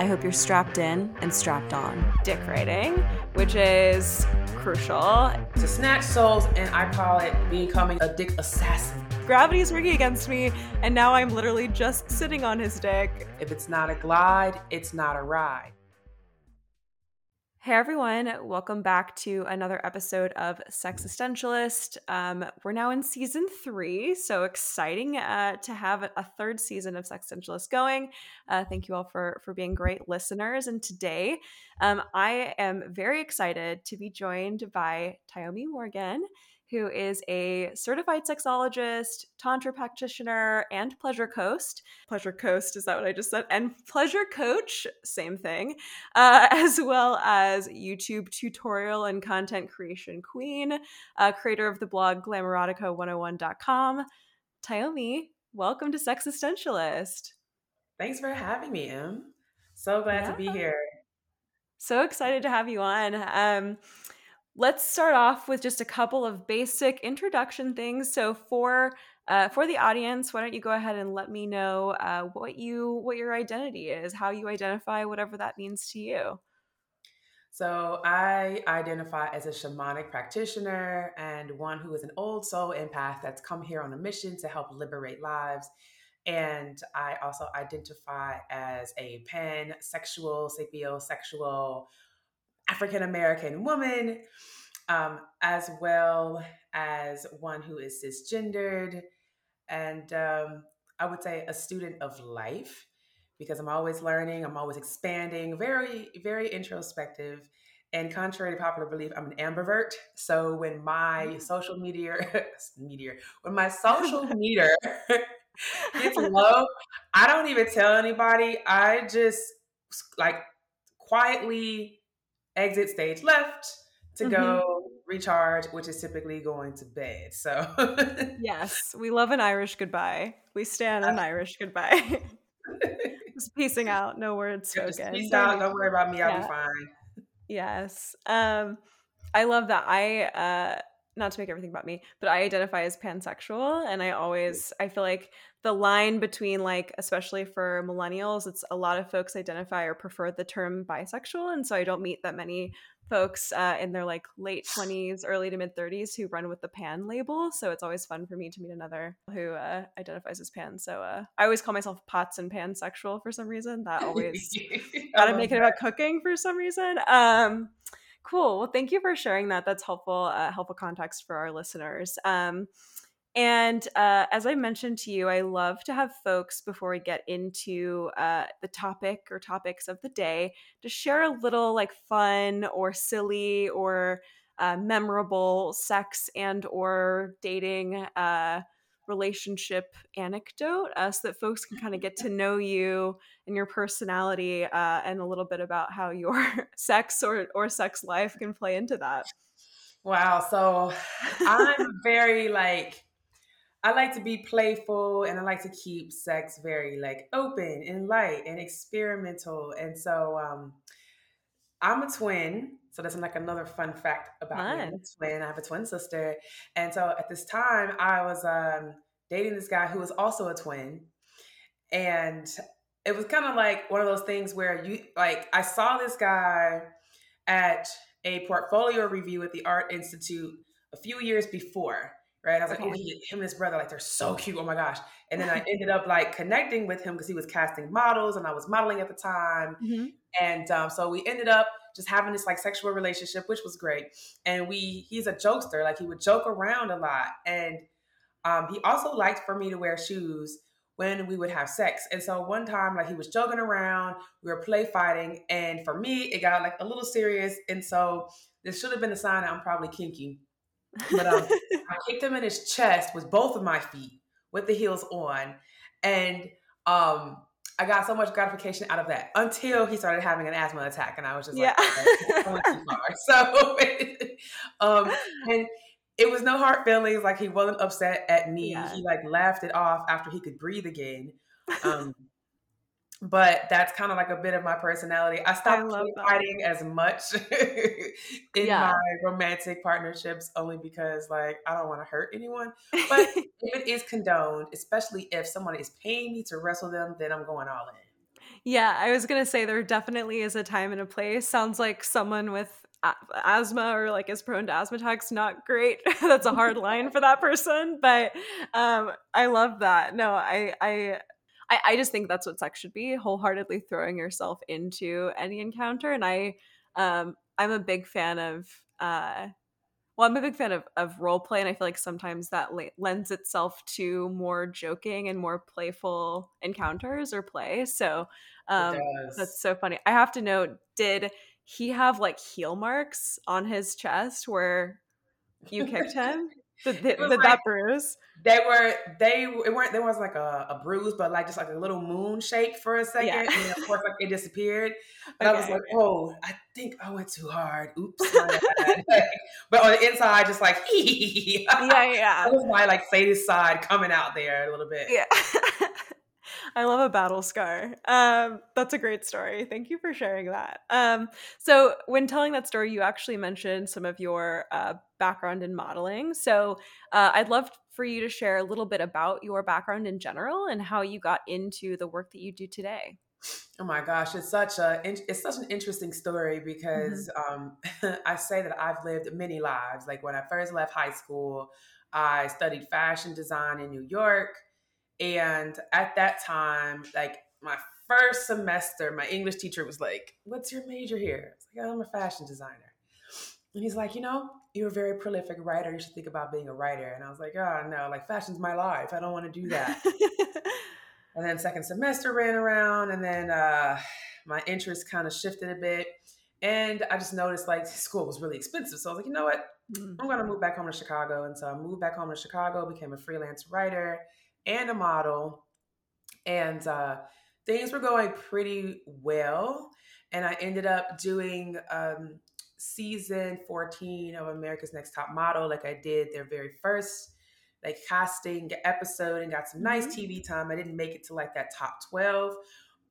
I hope you're strapped in and strapped on. Dick writing, which is crucial. To snatch souls, and I call it becoming a dick assassin. Gravity is working against me, and now I'm literally just sitting on his dick. If it's not a glide, it's not a ride. Hey everyone, welcome back to another episode of Sexistentialist. Um, we're now in season three, so exciting uh, to have a third season of Sex Sexistentialist going. Uh, thank you all for for being great listeners. And today, um, I am very excited to be joined by Tyomi Morgan who is a certified sexologist, tantra practitioner, and pleasure coast. Pleasure coast, is that what I just said? And pleasure coach, same thing, uh, as well as YouTube tutorial and content creation queen, uh, creator of the blog glamourotica101.com. Tyomi, welcome to Sexistentialist. Thanks for having me, Em. So glad yeah. to be here. So excited to have you on. Um, let's start off with just a couple of basic introduction things. So for uh, for the audience, why don't you go ahead and let me know uh, what you what your identity is, how you identify, whatever that means to you. So I identify as a shamanic practitioner and one who is an old soul empath that's come here on a mission to help liberate lives. And I also identify as a pansexual, sapiosexual, African American woman, um, as well as one who is cisgendered, and um, I would say a student of life because I'm always learning, I'm always expanding, very, very introspective. And contrary to popular belief, I'm an ambivert. So when my mm. social media, meteor, when my social meter gets low, I don't even tell anybody. I just like quietly exit stage left to mm-hmm. go recharge, which is typically going to bed. So, yes, we love an Irish goodbye. We stand an Irish goodbye. Just piecing out, no words spoken. Yeah, peace out. Don't worry about me. I'll yeah. be fine. Yes. Um, I love that. I uh, not to make everything about me, but I identify as pansexual, and I always I feel like the line between like especially for millennials it's a lot of folks identify or prefer the term bisexual and so i don't meet that many folks uh, in their like late 20s early to mid 30s who run with the pan label so it's always fun for me to meet another who uh, identifies as pan so uh, i always call myself pots and pansexual for some reason that always gotta make it about cooking for some reason um cool well thank you for sharing that that's helpful uh, helpful context for our listeners um and uh, as I mentioned to you, I love to have folks before we get into uh, the topic or topics of the day to share a little like fun or silly or uh, memorable sex and or dating uh, relationship anecdote uh, so that folks can kind of get to know you and your personality uh, and a little bit about how your sex or, or sex life can play into that. Wow. So I'm very like I like to be playful and I like to keep sex very like open and light and experimental. And so um I'm a twin. So that's like another fun fact about me. Twin. I have a twin sister. And so at this time I was um dating this guy who was also a twin. And it was kind of like one of those things where you like I saw this guy at a portfolio review at the Art Institute a few years before right? I was okay. like, oh, he, him and his brother, like they're so cute. Oh my gosh! And then I ended up like connecting with him because he was casting models, and I was modeling at the time, mm-hmm. and um, so we ended up just having this like sexual relationship, which was great. And we, he's a jokester, like he would joke around a lot, and um, he also liked for me to wear shoes when we would have sex. And so one time, like he was joking around, we were play fighting, and for me, it got like a little serious, and so this should have been a sign that I'm probably kinky but um, I kicked him in his chest with both of my feet with the heels on. And um, I got so much gratification out of that until he started having an asthma attack. And I was just like, yeah. going too far. So, um, and it was no hard feelings. Like he wasn't upset at me. Yeah. He like laughed it off after he could breathe again. Um, but that's kind of like a bit of my personality. I stopped I fighting as much in yeah. my romantic partnerships only because like I don't want to hurt anyone. But if it is condoned, especially if someone is paying me to wrestle them, then I'm going all in. Yeah, I was gonna say there definitely is a time and a place. Sounds like someone with asthma or like is prone to asthma attacks not great that's a hard line for that person but um i love that no i i I, just think that's what sex should be wholeheartedly throwing yourself into any encounter and i um i'm a big fan of uh well i'm a big fan of, of role play and i feel like sometimes that lends itself to more joking and more playful encounters or play so um that's so funny i have to know did he have like heel marks on his chest where you kicked him? Did, did, did like, that bruise? They were they it weren't there was like a, a, bruise, but like just like a little moon shape for a second, yeah. and of course like it disappeared. And okay, I was like, oh, I think I went too hard. Oops. but on the inside, just like yeah, yeah. That was my like sadist side coming out there a little bit. Yeah. I love a battle scar. Um, that's a great story. Thank you for sharing that. Um, so, when telling that story, you actually mentioned some of your uh, background in modeling. So, uh, I'd love for you to share a little bit about your background in general and how you got into the work that you do today. Oh my gosh, it's such a it's such an interesting story because mm-hmm. um, I say that I've lived many lives. Like when I first left high school, I studied fashion design in New York. And at that time, like my first semester, my English teacher was like, What's your major here? It's like, I'm a fashion designer. And he's like, You know, you're a very prolific writer. You should think about being a writer. And I was like, Oh, no, like fashion's my life. I don't want to do that. and then second semester ran around, and then uh, my interest kind of shifted a bit. And I just noticed like school was really expensive. So I was like, you know what? Mm. I'm going to move back home to Chicago. And so I moved back home to Chicago, became a freelance writer and a model. And uh, things were going pretty well. And I ended up doing um, season 14 of America's Next Top Model, like I did their very first like casting episode and got some nice mm-hmm. TV time. I didn't make it to like that top 12,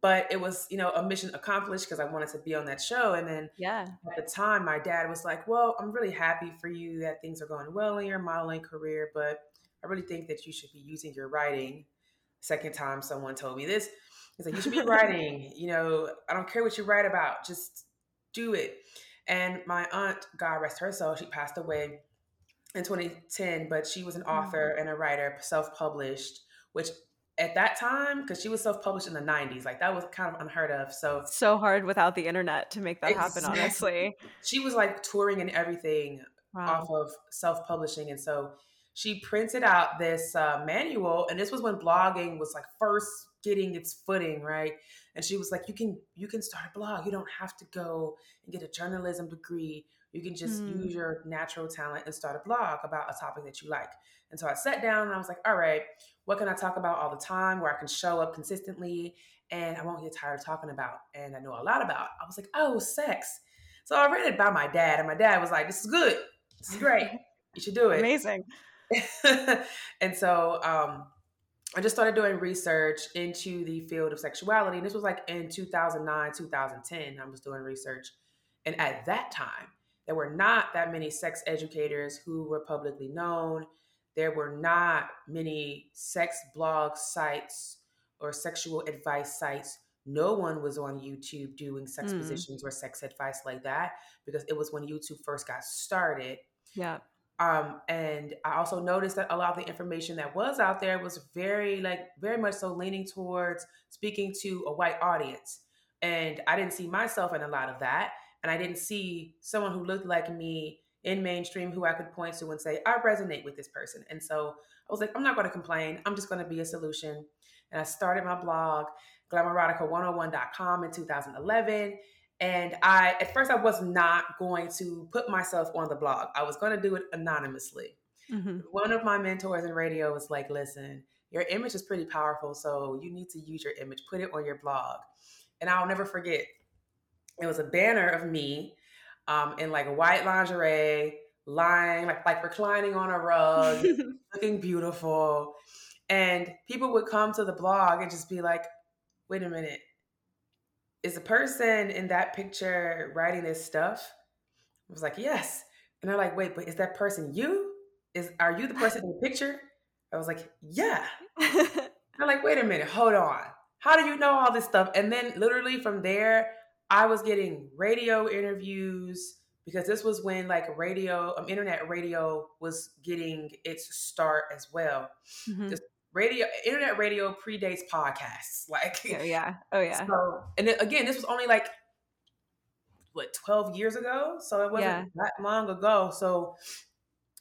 but it was, you know, a mission accomplished because I wanted to be on that show. And then yeah, at the time, my dad was like, Well, I'm really happy for you that things are going well in your modeling career, but I really think that you should be using your writing. Second time someone told me this. He's like, you should be writing. You know, I don't care what you write about, just do it. And my aunt, God rest her soul, she passed away in 2010, but she was an author mm-hmm. and a writer, self published, which at that time, because she was self published in the 90s, like that was kind of unheard of. So, so hard without the internet to make that happen, honestly. She was like touring and everything wow. off of self publishing. And so she printed out this uh, manual and this was when blogging was like first getting its footing right? And she was like you can you can start a blog. You don't have to go and get a journalism degree. You can just mm. use your natural talent and start a blog about a topic that you like. And so i sat down and i was like all right what can i talk about all the time where i can show up consistently and i won't get tired of talking about? And i know a lot about i was like oh sex. So i read it by my dad and my dad was like this is good. This is great. You should do it. Amazing and so um, I just started doing research into the field of sexuality. And this was like in 2009, 2010, I was doing research. And at that time, there were not that many sex educators who were publicly known. There were not many sex blog sites or sexual advice sites. No one was on YouTube doing sex mm. positions or sex advice like that because it was when YouTube first got started. Yeah. Um, and I also noticed that a lot of the information that was out there was very, like, very much so leaning towards speaking to a white audience. And I didn't see myself in a lot of that. And I didn't see someone who looked like me in mainstream who I could point to and say, I resonate with this person. And so I was like, I'm not going to complain. I'm just going to be a solution. And I started my blog, glamourotica101.com in 2011. And I, at first, I was not going to put myself on the blog. I was going to do it anonymously. Mm-hmm. One of my mentors in radio was like, listen, your image is pretty powerful. So you need to use your image, put it on your blog. And I'll never forget, it was a banner of me um, in like a white lingerie, lying, like, like reclining on a rug, looking beautiful. And people would come to the blog and just be like, wait a minute, is the person in that picture writing this stuff? I was like, yes. And they're like, wait, but is that person you? Is are you the person in the picture? I was like, yeah. I'm like, wait a minute, hold on. how do you know all this stuff? And then literally from there, I was getting radio interviews because this was when like radio, um, internet radio was getting its start as well. Mm-hmm. This radio, internet radio predates podcasts. Like, oh, yeah, oh yeah. So, and then, again, this was only like what 12 years ago, so it wasn't yeah. that long ago. So,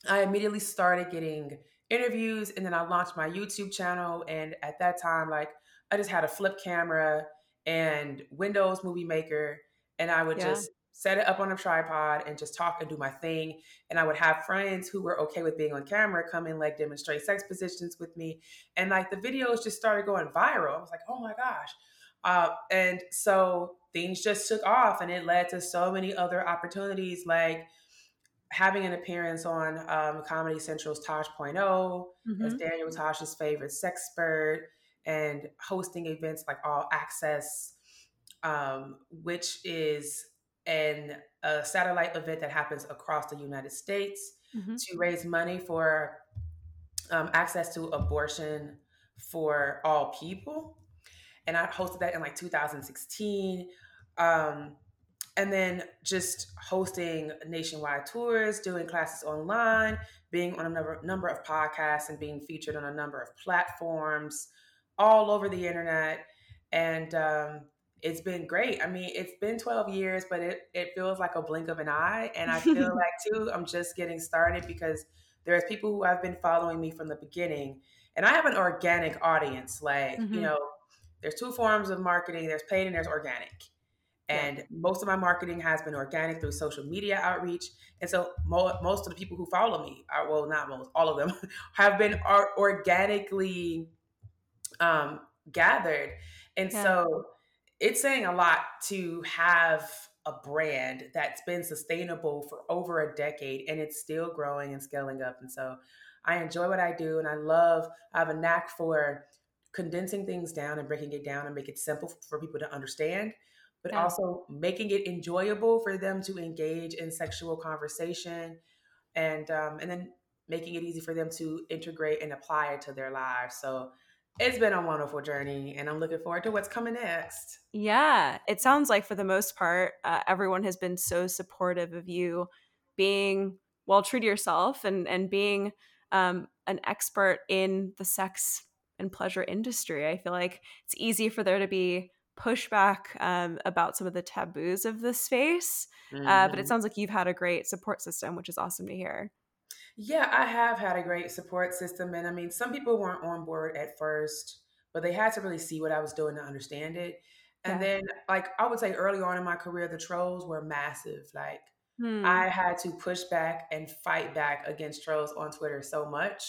I immediately started getting interviews, and then I launched my YouTube channel. And at that time, like, I just had a flip camera and Windows Movie Maker, and I would yeah. just set it up on a tripod and just talk and do my thing. And I would have friends who were okay with being on camera come and like demonstrate sex positions with me. And like the videos just started going viral. I was like, oh my gosh. Uh, and so things just took off and it led to so many other opportunities like having an appearance on um, Comedy Central's Tosh.0 mm-hmm. as Daniel Tosh's favorite sex sexpert and hosting events like All Access, um, which is and a satellite event that happens across the United States mm-hmm. to raise money for um, access to abortion for all people. And I hosted that in like 2016. Um, and then just hosting nationwide tours, doing classes online, being on a number, number of podcasts, and being featured on a number of platforms all over the internet. And um, it's been great. I mean, it's been 12 years, but it, it feels like a blink of an eye. And I feel like, too, I'm just getting started because there's people who have been following me from the beginning. And I have an organic audience. Like, mm-hmm. you know, there's two forms of marketing there's paid and there's organic. And yeah. most of my marketing has been organic through social media outreach. And so mo- most of the people who follow me, are, well, not most, all of them, have been are organically um, gathered. And yeah. so it's saying a lot to have a brand that's been sustainable for over a decade and it's still growing and scaling up. And so I enjoy what I do and I love, I have a knack for condensing things down and breaking it down and make it simple for people to understand, but yeah. also making it enjoyable for them to engage in sexual conversation and um, and then making it easy for them to integrate and apply it to their lives. So it's been a wonderful journey and i'm looking forward to what's coming next yeah it sounds like for the most part uh, everyone has been so supportive of you being well true to yourself and and being um, an expert in the sex and pleasure industry i feel like it's easy for there to be pushback um, about some of the taboos of the space mm-hmm. uh, but it mm-hmm. sounds like you've had a great support system which is awesome to hear yeah, I have had a great support system. And I mean, some people weren't on board at first, but they had to really see what I was doing to understand it. And yeah. then, like, I would say early on in my career, the trolls were massive. Like, hmm. I had to push back and fight back against trolls on Twitter so much.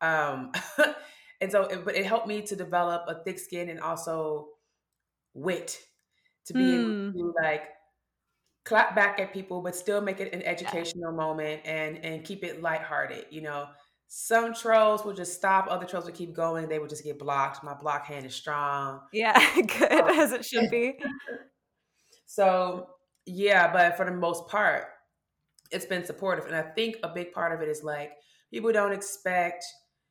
Um, and so, it, but it helped me to develop a thick skin and also wit to be able hmm. to, like, clap back at people, but still make it an educational yeah. moment and and keep it lighthearted. You know, some trolls will just stop, other trolls will keep going. They will just get blocked. My block hand is strong. Yeah, good um, as it should be. so yeah, but for the most part, it's been supportive, and I think a big part of it is like people don't expect,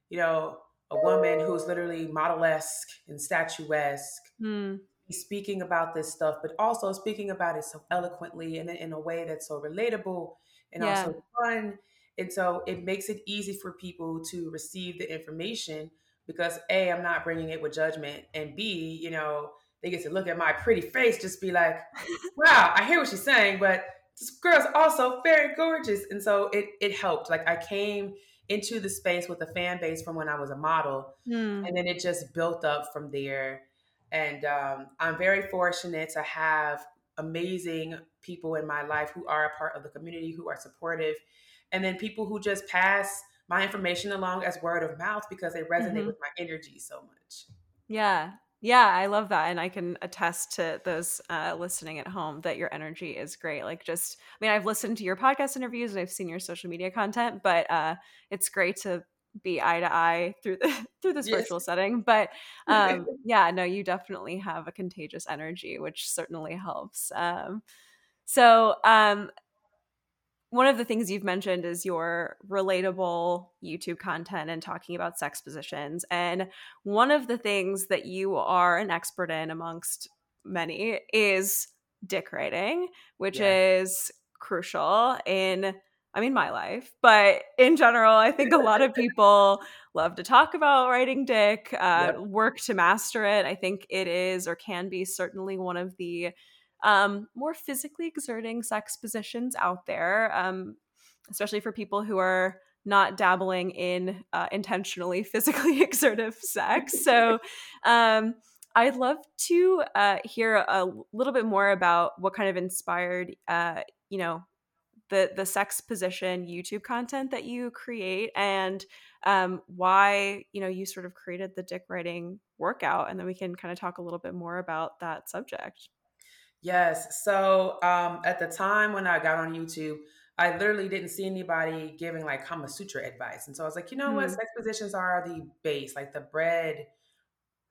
you know, a woman who's literally model esque and statuesque. Mm speaking about this stuff, but also speaking about it so eloquently and in a way that's so relatable and yeah. also fun. And so it makes it easy for people to receive the information because A, I'm not bringing it with judgment, and B, you know, they get to look at my pretty face, just be like, wow, I hear what she's saying, but this girl's also very gorgeous. And so it it helped. Like I came into the space with a fan base from when I was a model, mm. and then it just built up from there. And um, I'm very fortunate to have amazing people in my life who are a part of the community, who are supportive, and then people who just pass my information along as word of mouth because they resonate mm-hmm. with my energy so much. Yeah. Yeah, I love that. And I can attest to those uh, listening at home that your energy is great. Like, just, I mean, I've listened to your podcast interviews and I've seen your social media content, but uh, it's great to be eye to eye through the through this yes. virtual setting but um yeah no you definitely have a contagious energy which certainly helps um so um one of the things you've mentioned is your relatable YouTube content and talking about sex positions. And one of the things that you are an expert in amongst many is dick writing, which yeah. is crucial in I mean my life, but in general, I think a lot of people love to talk about writing dick, uh, yep. work to master it. I think it is or can be certainly one of the um, more physically exerting sex positions out there, um, especially for people who are not dabbling in uh, intentionally physically exertive sex. So, um, I'd love to uh, hear a little bit more about what kind of inspired, uh, you know, the the sex position YouTube content that you create and um, why you know you sort of created the dick writing workout, and then we can kind of talk a little bit more about that subject. Yes. So um, at the time when I got on YouTube, I literally didn't see anybody giving like Kama Sutra advice. And so I was like, you know mm-hmm. what? Sex positions are the base, like the bread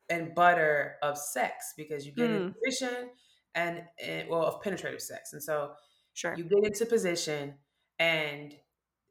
and butter of sex because you get mm. in position and, and, well, of penetrative sex. And so sure. you get into position and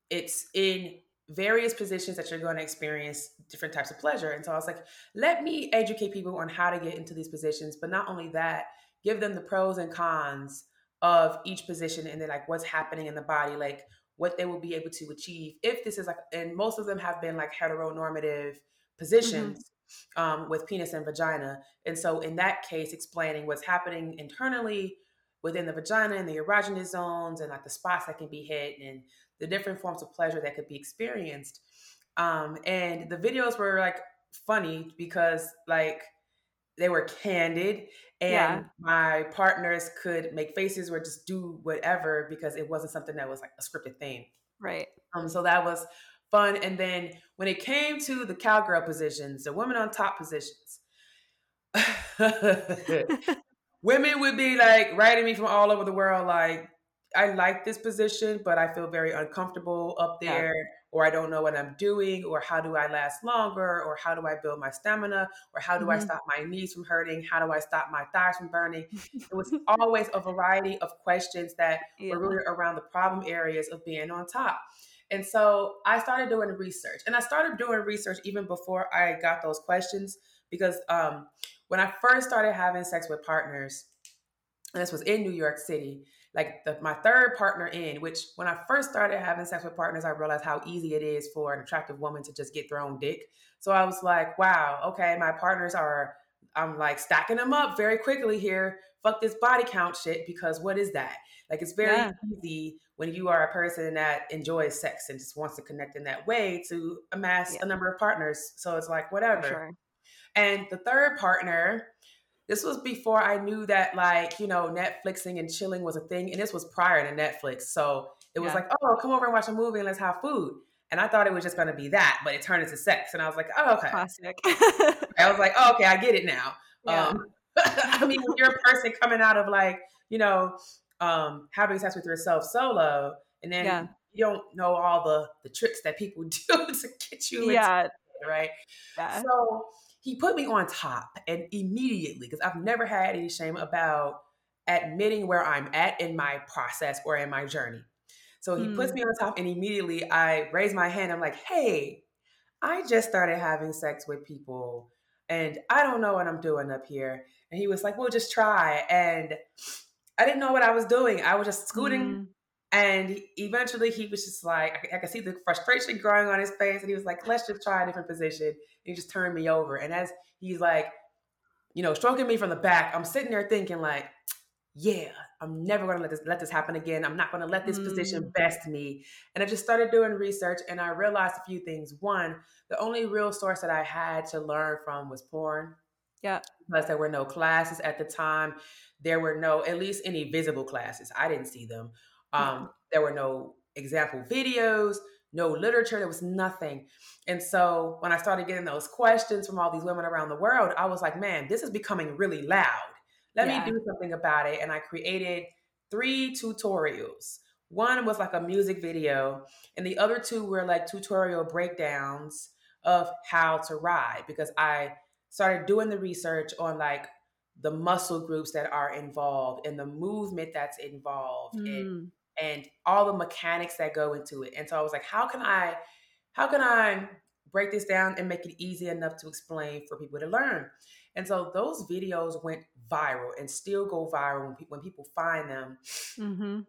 it's in various positions that you're going to experience different types of pleasure. And so I was like, let me educate people on how to get into these positions. But not only that, give them the pros and cons of each position and then like what's happening in the body, like what they will be able to achieve if this is like, and most of them have been like heteronormative positions mm-hmm. um, with penis and vagina. And so in that case, explaining what's happening internally within the vagina and the erogenous zones and like the spots that can be hit and the different forms of pleasure that could be experienced. Um, and the videos were like funny because like they were candid and yeah. my partners could make faces or just do whatever because it wasn't something that was like a scripted thing. Right. Um, so that was fun. And then when it came to the cowgirl positions, the women on top positions, women would be like writing me from all over the world, like, I like this position, but I feel very uncomfortable up there, yeah. or I don't know what I'm doing, or how do I last longer, or how do I build my stamina, or how do mm-hmm. I stop my knees from hurting, how do I stop my thighs from burning. it was always a variety of questions that yeah. were really around the problem areas of being on top. And so I started doing research, and I started doing research even before I got those questions because um, when I first started having sex with partners, and this was in New York City like the, my third partner in, which when I first started having sex with partners, I realized how easy it is for an attractive woman to just get thrown dick. So I was like, wow, okay, my partners are, I'm like stacking them up very quickly here. Fuck this body count shit because what is that? Like it's very yeah. easy when you are a person that enjoys sex and just wants to connect in that way to amass yeah. a number of partners. So it's like whatever. Sure. And the third partner, this was before I knew that like, you know, Netflixing and chilling was a thing. And this was prior to Netflix. So it was yeah. like, oh, come over and watch a movie and let's have food. And I thought it was just gonna be that, but it turned into sex. And I was like, oh, okay. Classic. I was like, oh, okay, I get it now. Yeah. Um, I mean, you're a person coming out of like, you know, um, having sex with yourself solo, and then yeah. you don't know all the the tricks that people do to get you. Yeah. Into, right. Yeah. So he put me on top and immediately because i've never had any shame about admitting where i'm at in my process or in my journey so he mm. puts me on top and immediately i raise my hand i'm like hey i just started having sex with people and i don't know what i'm doing up here and he was like well just try and i didn't know what i was doing i was just scooting mm. And eventually he was just like, I, I could see the frustration growing on his face. And he was like, let's just try a different position. And he just turned me over. And as he's like, you know, stroking me from the back, I'm sitting there thinking like, yeah, I'm never to let this let this happen again. I'm not to let this mm. position best me. And I just started doing research and I realized a few things. One, the only real source that I had to learn from was porn. Yeah. Because there were no classes at the time. There were no, at least any visible classes. I didn't see them. Um, there were no example videos, no literature, there was nothing. And so when I started getting those questions from all these women around the world, I was like, man, this is becoming really loud. Let yeah. me do something about it. And I created three tutorials. One was like a music video, and the other two were like tutorial breakdowns of how to ride because I started doing the research on like the muscle groups that are involved and the movement that's involved mm. and and all the mechanics that go into it. And so I was like, how can I, how can I break this down and make it easy enough to explain for people to learn? And so those videos went viral and still go viral when, pe- when people find them. Mm-hmm.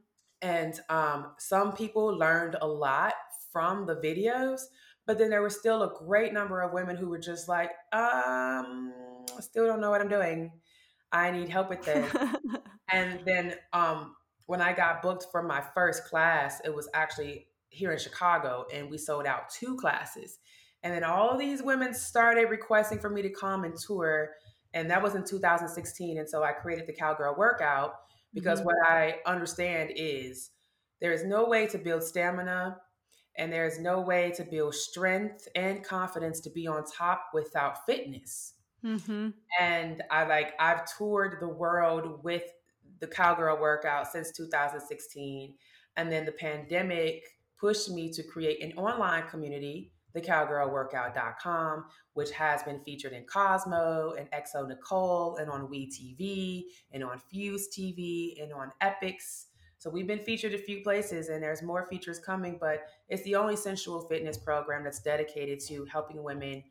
And um, some people learned a lot from the videos, but then there was still a great number of women who were just like, um, I still don't know what I'm doing. I need help with this. and then um, when I got booked for my first class, it was actually here in Chicago, and we sold out two classes. And then all these women started requesting for me to come and tour. And that was in 2016. And so I created the Cowgirl Workout because mm-hmm. what I understand is there is no way to build stamina and there is no way to build strength and confidence to be on top without fitness. Mm-hmm. And I like, I've toured the world with the Cowgirl Workout since 2016. And then the pandemic pushed me to create an online community thecowgirlworkout.com, which has been featured in Cosmo and xoNecole and on We TV and on Fuse TV and on Epix. So we've been featured a few places and there's more features coming, but it's the only sensual fitness program that's dedicated to helping women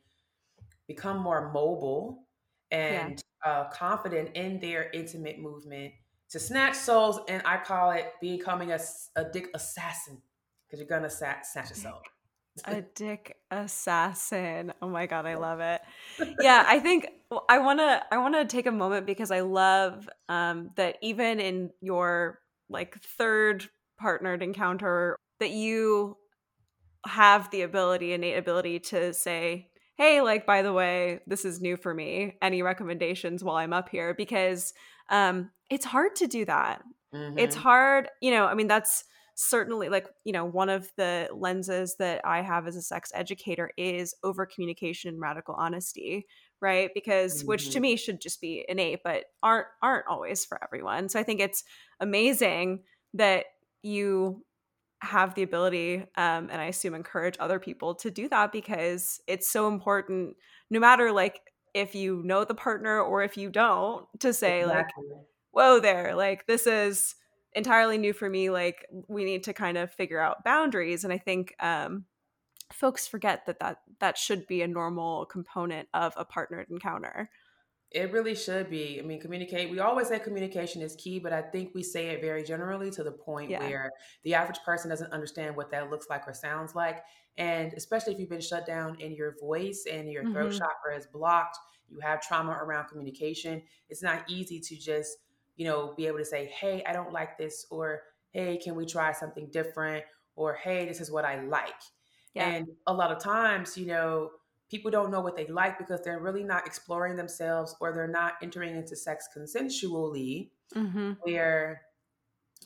become more mobile and yeah. uh, confident in their intimate movement to snatch souls. And I call it becoming a, a dick assassin because you're going to snatch a soul a dick assassin. Oh my god, I love it. Yeah, I think I want to I want to take a moment because I love um that even in your like third partnered encounter that you have the ability innate ability to say hey like by the way this is new for me any recommendations while i'm up here because um it's hard to do that mm-hmm. it's hard you know i mean that's certainly like you know one of the lenses that i have as a sex educator is over communication and radical honesty right because mm-hmm. which to mm-hmm. me should just be innate but aren't aren't always for everyone so i think it's amazing that you have the ability um, and i assume encourage other people to do that because it's so important no matter like if you know the partner or if you don't to say exactly. like whoa there like this is entirely new for me like we need to kind of figure out boundaries and i think um, folks forget that that that should be a normal component of a partnered encounter it really should be i mean communicate we always say communication is key but i think we say it very generally to the point yeah. where the average person doesn't understand what that looks like or sounds like and especially if you've been shut down in your voice and your throat mm-hmm. chakra is blocked you have trauma around communication it's not easy to just you know, be able to say, hey, I don't like this, or hey, can we try something different? Or hey, this is what I like. Yeah. And a lot of times, you know, people don't know what they like because they're really not exploring themselves or they're not entering into sex consensually, mm-hmm. where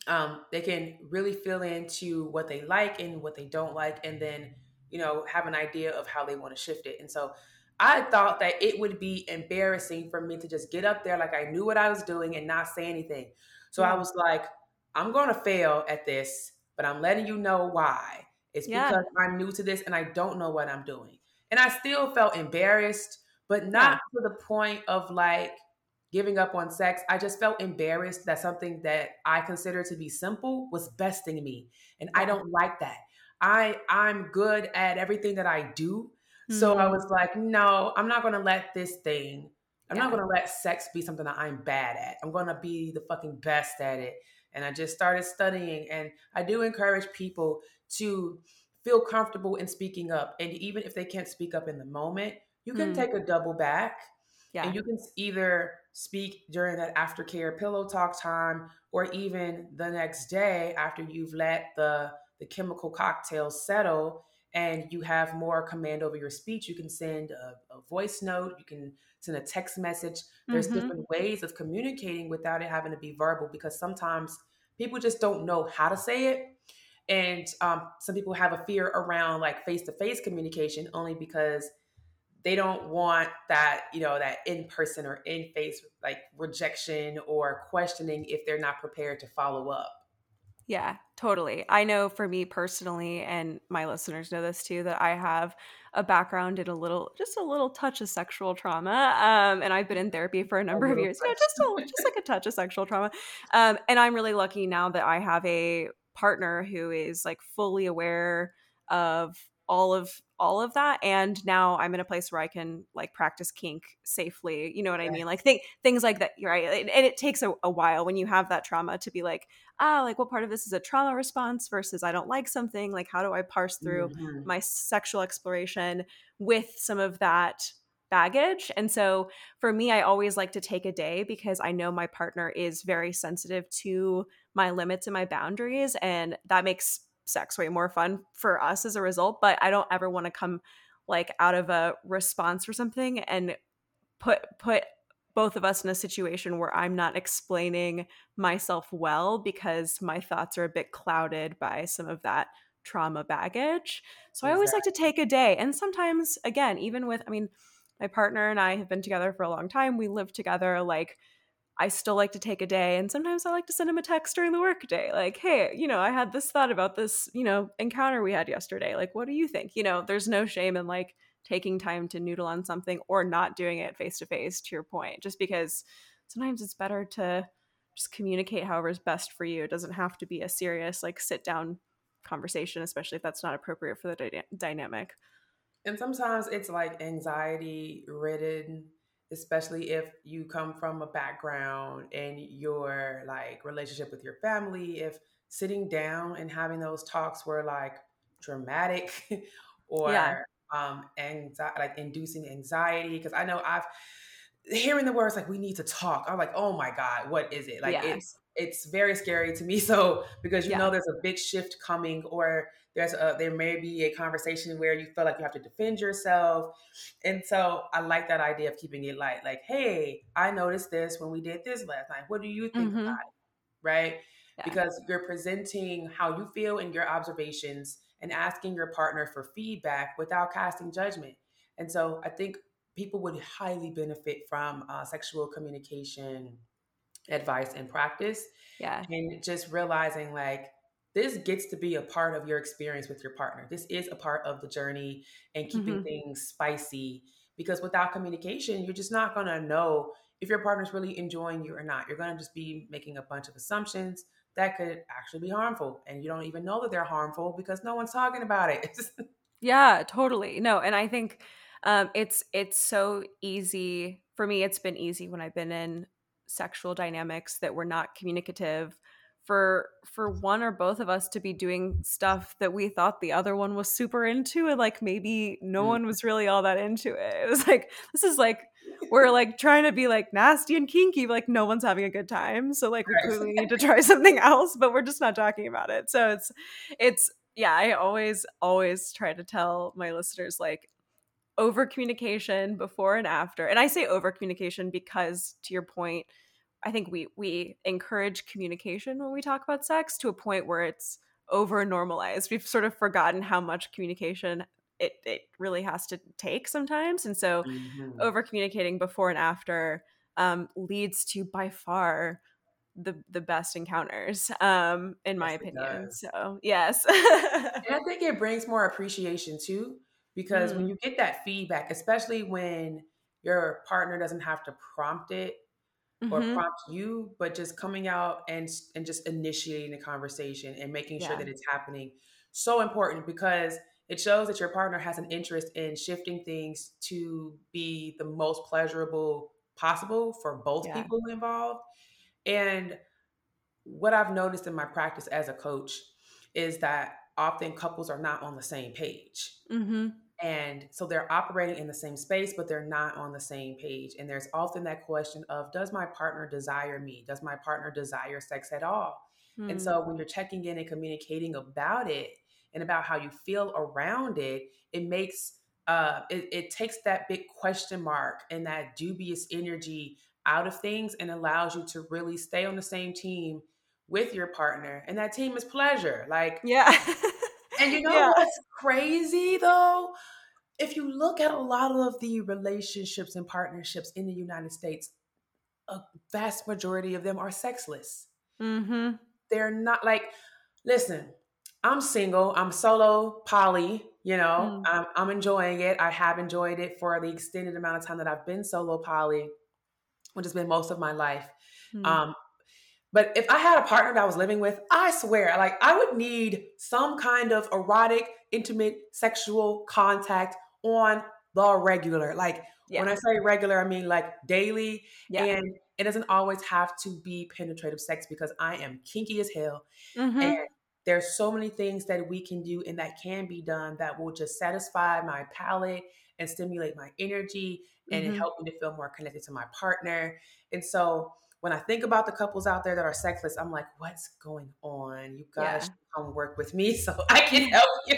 um, they can really feel into what they like and what they don't like, and then, you know, have an idea of how they want to shift it. And so I thought that it would be embarrassing for me to just get up there like I knew what I was doing and not say anything. So yeah. I hmm. was like, I'm going to fail at this, but I'm letting you know why. It's yeah. because I'm new to this and I don't know what I'm doing. And I still felt embarrassed, but not yeah. to the point of like giving up on sex. I just felt embarrassed that something that I consider to be simple was besting me. And I don't like that. I I'm good at everything that I do Mm-hmm. So I mm-hmm. was like, no, I'm not going to let this thing, I'm yeah. not going to let sex be something that I'm bad at. I'm going to be the fucking best at it. And I just started studying. And I do encourage people to feel comfortable in speaking up. And even if they can't speak up in the moment, you can mm. take a double back. Yeah. And you can either speak during that aftercare pillow talk time or even the next day after you've let the the chemical cocktail settle and you have more command over your speech. You can send a, a voice note, you can send a text message. There's mm-hmm. different ways of communicating without it having to be verbal because sometimes people just don't know how to say it. And um, some people have a fear around like face to face communication only because they don't want that, you know, that in person or in face like rejection or questioning if they're not prepared to follow up. Yeah, totally. I know for me personally, and my listeners know this too, that I have a background in a little, just a little touch of sexual trauma. Um, and I've been in therapy for a number a of years. Know, just a, just like a touch of sexual trauma. Um, and I'm really lucky now that I have a partner who is like fully aware of all of all of that and now i'm in a place where i can like practice kink safely you know what i mean like th- things like that right and, and it takes a, a, while when you have that trauma to be like ah like what part of this is a trauma response versus i don't like something like how do i parse through mm-hmm. my sexual exploration with some of that baggage and so for me i always like to take a day because i know my partner is very sensitive to my limits and my boundaries and that makes sex way more fun for us as a result but i don't ever want to come like out of a response for something and put put both of us in a situation where i'm not explaining myself well because my thoughts are a bit clouded by some of that trauma baggage so exactly. i always like to take a day and sometimes again even with i mean my partner and i have been together for a long time we live together like I still like to take a day and sometimes I like to send him a text during the workday like, "Hey, you know, I had this thought about this, you know, encounter we had yesterday. Like, what do you think?" You know, there's no shame in like taking time to noodle on something or not doing it face to face to your point, just because sometimes it's better to just communicate however is best for you. It doesn't have to be a serious like sit down conversation, especially if that's not appropriate for the dy- dynamic. And sometimes it's like anxiety ridden especially if you come from a background and your like relationship with your family if sitting down and having those talks were like dramatic or yeah. Um anxiety like inducing anxiety because i know i've hearing the words like we need to talk i'm like oh my god what is it like yeah. it's it's very scary to me so because you yeah. know there's a big shift coming or there's a there may be a conversation where you feel like you have to defend yourself and so i like that idea of keeping it light like hey i noticed this when we did this last night what do you think mm-hmm. about it right yeah. because you're presenting how you feel and your observations and asking your partner for feedback without casting judgment and so i think people would highly benefit from uh, sexual communication advice and practice yeah and just realizing like this gets to be a part of your experience with your partner. This is a part of the journey and keeping mm-hmm. things spicy because without communication, you're just not going to know if your partner's really enjoying you or not. You're going to just be making a bunch of assumptions that could actually be harmful and you don't even know that they're harmful because no one's talking about it. yeah, totally. No, and I think um, it's it's so easy for me it's been easy when I've been in sexual dynamics that were not communicative for for one or both of us to be doing stuff that we thought the other one was super into and like maybe no mm. one was really all that into it. It was like this is like we're like trying to be like nasty and kinky, but like no one's having a good time. So like we clearly need to try something else, but we're just not talking about it. So it's it's yeah, I always always try to tell my listeners like over communication before and after. And I say over communication because to your point, I think we we encourage communication when we talk about sex to a point where it's over normalized. We've sort of forgotten how much communication it it really has to take sometimes, and so mm-hmm. over communicating before and after um, leads to by far the the best encounters um in my opinion so yes and i think it brings more appreciation too because mm. when you get that feedback especially when your partner doesn't have to prompt it or mm-hmm. prompt you, but just coming out and and just initiating the conversation and making sure yeah. that it's happening. So important because it shows that your partner has an interest in shifting things to be the most pleasurable possible for both yeah. people involved. And what I've noticed in my practice as a coach is that often couples are not on the same page. Mm-hmm. And so they're operating in the same space, but they're not on the same page. And there's often that question of Does my partner desire me? Does my partner desire sex at all? Mm. And so hmm. when you're checking in and communicating about it and about how you feel around it, it makes uh, it, it takes that big question mark and that dubious energy out of things and allows you to really stay on the same team with your partner. And that team is pleasure. Like, yeah. And you know yeah. what's crazy though? If you look at a lot of the relationships and partnerships in the United States, a vast majority of them are sexless. Mm-hmm. They're not like, listen, I'm single, I'm solo poly, you know, mm. I'm, I'm enjoying it. I have enjoyed it for the extended amount of time that I've been solo poly, which has been most of my life. Mm. Um, But if I had a partner that I was living with, I swear, like I would need some kind of erotic, intimate, sexual contact on the regular. Like yeah. when I say regular, I mean like daily. Yeah. And it doesn't always have to be penetrative sex because I am kinky as hell. Mm-hmm. And there's so many things that we can do and that can be done that will just satisfy my palate and stimulate my energy and mm-hmm. help me to feel more connected to my partner. And so when I think about the couples out there that are sexless, I'm like, what's going on? You guys yeah. come work with me so I can help you.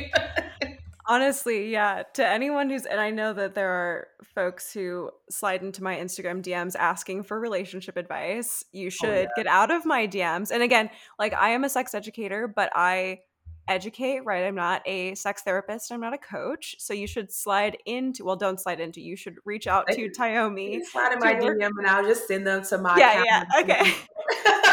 Honestly, yeah. To anyone who's, and I know that there are folks who slide into my Instagram DMs asking for relationship advice. You should oh, yeah. get out of my DMs. And again, like I am a sex educator, but I educate, right? I'm not a sex therapist. I'm not a coach. So you should slide into, well, don't slide into, you should reach out to Tyomi. Slide in my. DM and I'll just send them to my Yeah, yeah. Okay.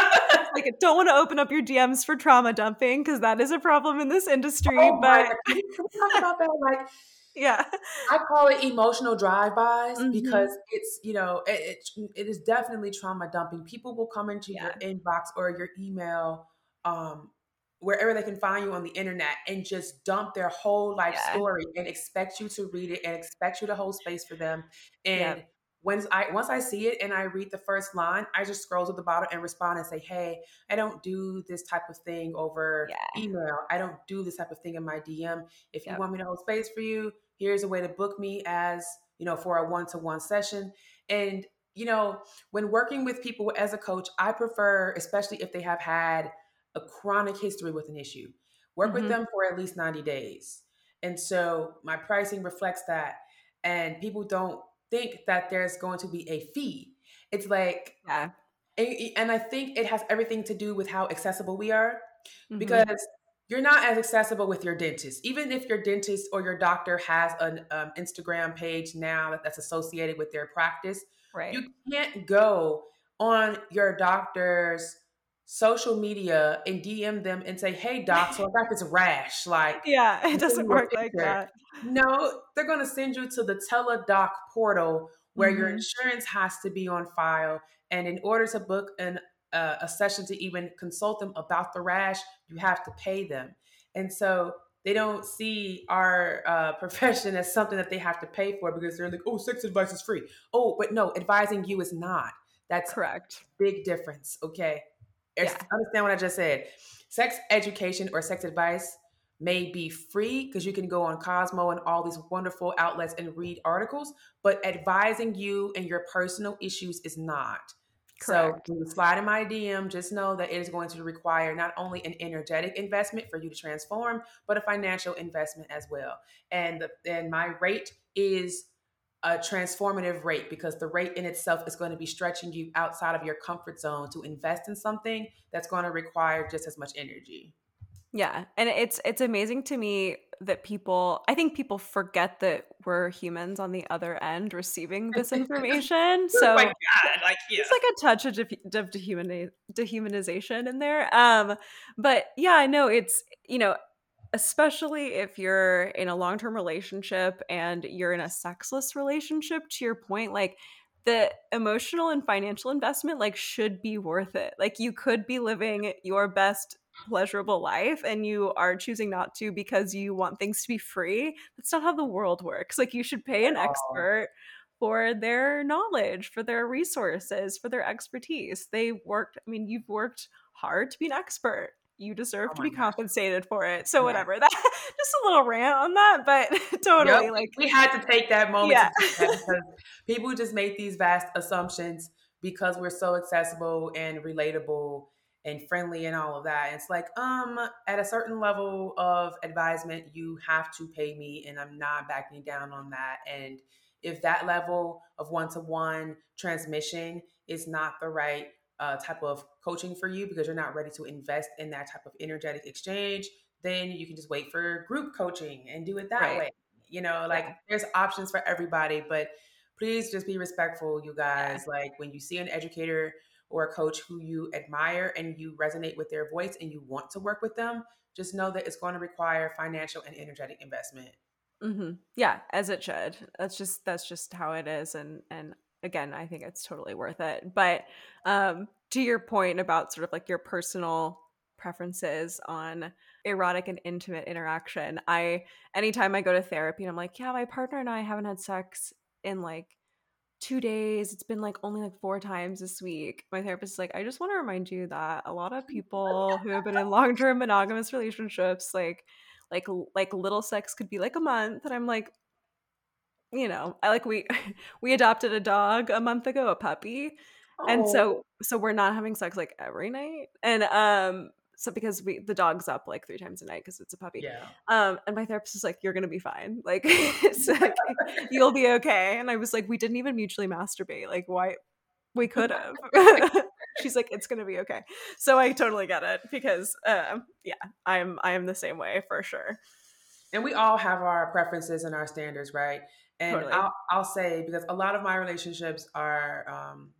like, don't want to open up your DMs for trauma dumping because that is a problem in this industry. Oh but talk about that? Like, yeah, I call it emotional drive-bys mm-hmm. because it's you know it, it, it is definitely trauma dumping. People will come into yeah. your inbox or your email um, wherever they can find you on the internet and just dump their whole life yeah. story and expect you to read it and expect you to hold space for them. And yeah. Once I once I see it and I read the first line, I just scroll to the bottom and respond and say, "Hey, I don't do this type of thing over yeah. email. I don't do this type of thing in my DM. If you want me to hold space for you, here's a way to book me as you know for a one to one session." And you know, when working with people as a coach, I prefer, especially if they have had a chronic history with an issue. Work mm-hmm. with them for at least 90 days. And so my pricing reflects that. And people don't think that there's going to be a fee. It's like, yeah. and I think it has everything to do with how accessible we are mm-hmm. because you're not as accessible with your dentist. Even if your dentist or your doctor has an um, Instagram page now that's associated with their practice, right. you can't go on your doctor's social media and DM them and say, "Hey, doc, so I got this rash." Like, yeah, it doesn't work like that. No, they're going to send you to the TeleDoc portal where mm-hmm. your insurance has to be on file, and in order to book an uh, a session to even consult them about the rash, you have to pay them, and so. They don't see our uh, profession as something that they have to pay for because they're like, oh, sex advice is free. Oh, but no, advising you is not. That's correct. Big difference. Okay yeah. understand what I just said. Sex education or sex advice may be free because you can go on Cosmo and all these wonderful outlets and read articles, but advising you and your personal issues is not. Correct. So when you slide in my DM, just know that it is going to require not only an energetic investment for you to transform, but a financial investment as well. And the, and my rate is a transformative rate because the rate in itself is going to be stretching you outside of your comfort zone to invest in something that's going to require just as much energy. Yeah, and it's it's amazing to me that people I think people forget that we're humans on the other end receiving this information. so oh my God, like yeah. it's like a touch of, de- of dehumani- dehumanization in there. Um but yeah, I know it's you know especially if you're in a long-term relationship and you're in a sexless relationship to your point like the emotional and financial investment like should be worth it like you could be living your best pleasurable life and you are choosing not to because you want things to be free that's not how the world works like you should pay an expert for their knowledge for their resources for their expertise they worked i mean you've worked hard to be an expert you deserve oh to be compensated for it. So yeah. whatever. That just a little rant on that, but totally yep. like we had to take that moment yeah. because people just make these vast assumptions because we're so accessible and relatable and friendly and all of that. It's like, um, at a certain level of advisement, you have to pay me, and I'm not backing down on that. And if that level of one to one transmission is not the right uh, type of coaching for you because you're not ready to invest in that type of energetic exchange, then you can just wait for group coaching and do it that right. way. You know, like yeah. there's options for everybody, but please just be respectful, you guys. Yeah. Like when you see an educator or a coach who you admire and you resonate with their voice and you want to work with them, just know that it's going to require financial and energetic investment. Mm-hmm. Yeah, as it should. That's just that's just how it is, and and again, I think it's totally worth it. But um, to your point about sort of like your personal preferences on erotic and intimate interaction. I anytime I go to therapy and I'm like, yeah, my partner and I haven't had sex in like two days. It's been like only like four times this week. My therapist is like, I just want to remind you that a lot of people who have been in long term monogamous relationships, like like like little sex could be like a month. And I'm like, you know, I like we we adopted a dog a month ago, a puppy. Oh. And so so we're not having sex like every night. And um so because we the dog's up like three times a night because it's a puppy. Yeah. Um, and my therapist is like, "You're gonna be fine. Like, like, you'll be okay." And I was like, "We didn't even mutually masturbate. Like, why? We could have." She's like, "It's gonna be okay." So I totally get it because, um, yeah, I'm I am the same way for sure. And we all have our preferences and our standards, right? And totally. I'll I'll say because a lot of my relationships are um,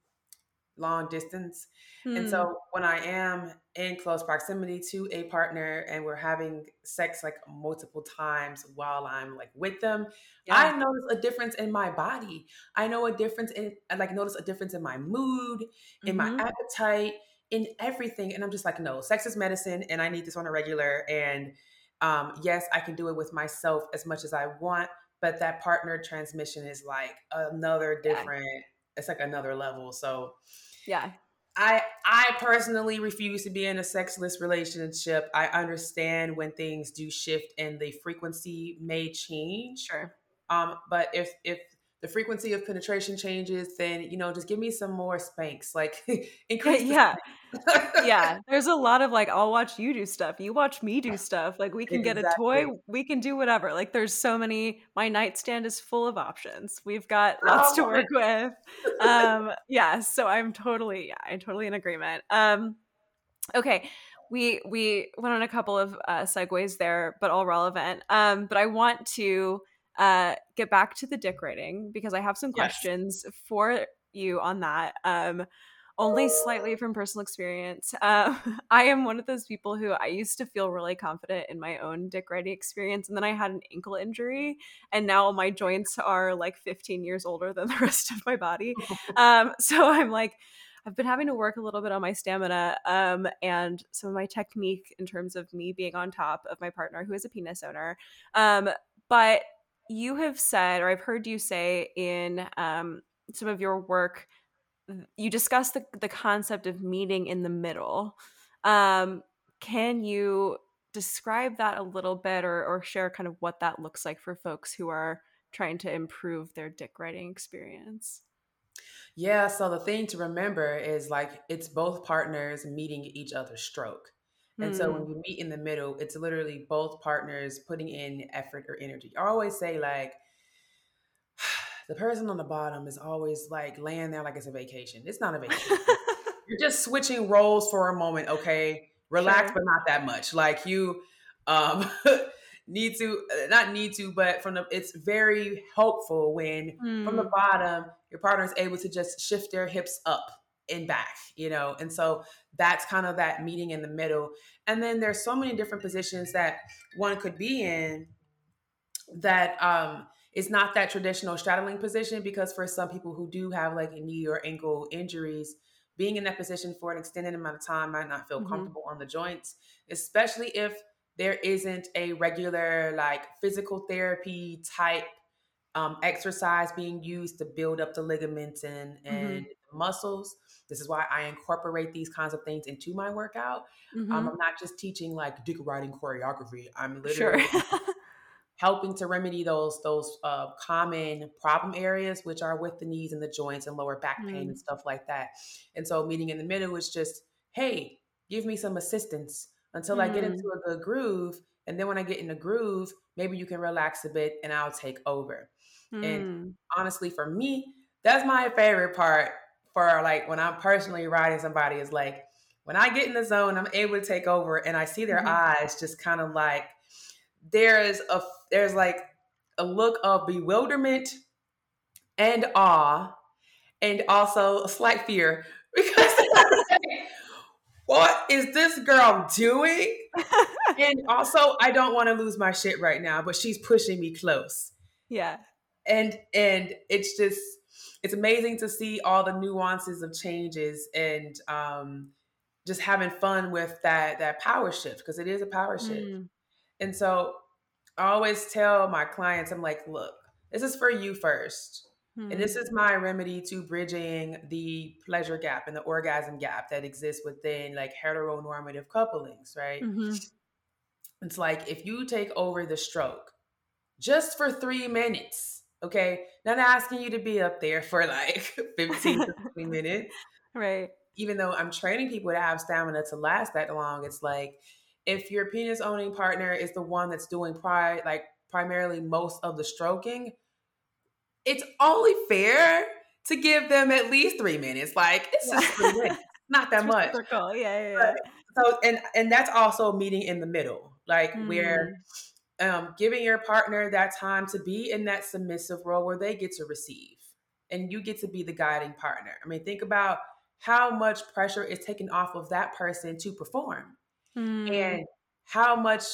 long distance. Hmm. And so when I am in close proximity to a partner and we're having sex like multiple times while I'm like with them, yeah. I notice a difference in my body. I know a difference in I like notice a difference in my mood, mm-hmm. in my mm-hmm. appetite, in everything. And I'm just like, no, sex is medicine and I need this on a regular. And um, yes, I can do it with myself as much as I want, but that partner transmission is like another different, yeah. It's like another level. So yeah. I I personally refuse to be in a sexless relationship. I understand when things do shift and the frequency may change. Sure. Um, but if if the frequency of penetration changes, then you know, just give me some more spanks. Like increase. yeah, yeah. There's a lot of like, I'll watch you do stuff. You watch me do stuff. Like we can exactly. get a toy. We can do whatever. Like there's so many. My nightstand is full of options. We've got lots oh, to work with. Um, yeah. So I'm totally, yeah, I'm totally in agreement. Um, okay we we went on a couple of uh, segues there, but all relevant. Um, but I want to uh, get back to the dick riding because I have some questions for you on that. Um, only slightly from personal experience. Uh, I am one of those people who I used to feel really confident in my own dick riding experience, and then I had an ankle injury, and now my joints are like 15 years older than the rest of my body. Um, so I'm like, I've been having to work a little bit on my stamina um, and some of my technique in terms of me being on top of my partner who is a penis owner. Um, but you have said, or I've heard you say in um, some of your work, you discuss the, the concept of meeting in the middle. Um, can you describe that a little bit or, or share kind of what that looks like for folks who are trying to improve their dick riding experience? Yeah, so the thing to remember is like it's both partners meeting each other's stroke. And mm. so when you meet in the middle, it's literally both partners putting in effort or energy. I always say like the person on the bottom is always like laying there like it's a vacation. It's not a vacation. You're just switching roles for a moment, okay? Relax, sure. but not that much. Like you um need to uh, not need to, but from the it's very helpful when mm. from the hmm. bottom your partner is able to just shift their hips up and back, you know? And so that's kind of that meeting in the middle. And then there's so many different positions that one could be in that um is not that traditional straddling position because for some people who do have like knee or ankle injuries, being in that position for an extended amount of time might not feel mm-hmm. comfortable on the joints, especially if there isn't a regular like physical therapy type um, exercise being used to build up the ligaments and and mm-hmm. muscles. This is why I incorporate these kinds of things into my workout. Um, mm-hmm. Um, I'm not just teaching like dick riding choreography. I'm literally sure. helping to remedy those those uh, common problem areas, which are with the knees and the joints and lower back pain mm. and stuff like that. And so, meeting in the middle is just, hey, give me some assistance until mm. I get into mm. a good groove. And then when I get in the groove, maybe you can relax a bit and I'll take over. Mm. And honestly, for me, that's my favorite part for like when I'm personally riding somebody is like when I get in the zone, I'm able to take over and I see their mm-hmm. eyes just kind of like there's a there's like a look of bewilderment and awe and also a slight fear because what is this girl doing? and also I don't want to lose my shit right now, but she's pushing me close. Yeah. And and it's just it's amazing to see all the nuances of changes and um, just having fun with that that power shift because it is a power shift. Mm. And so I always tell my clients, I'm like, look, this is for you first. Mm. And this hmm. is my remedy to bridging the pleasure gap and the orgasm gap that exists within like heteronormative couplings, right? Mm-hmm. It's like if you take over the stroke just for three minutes, okay? Not asking you to be up there for like 15 to 20 minutes. Right. Even though I'm training people to have stamina to last that long, it's like if your penis owning partner is the one that's doing pri- like primarily most of the stroking, it's only fair to give them at least three minutes. Like it's yeah. just three minutes, not that much. Yeah, yeah, yeah. so and and that's also meeting in the middle, like mm. where um, giving your partner that time to be in that submissive role where they get to receive and you get to be the guiding partner. I mean, think about how much pressure is taken off of that person to perform mm. and how much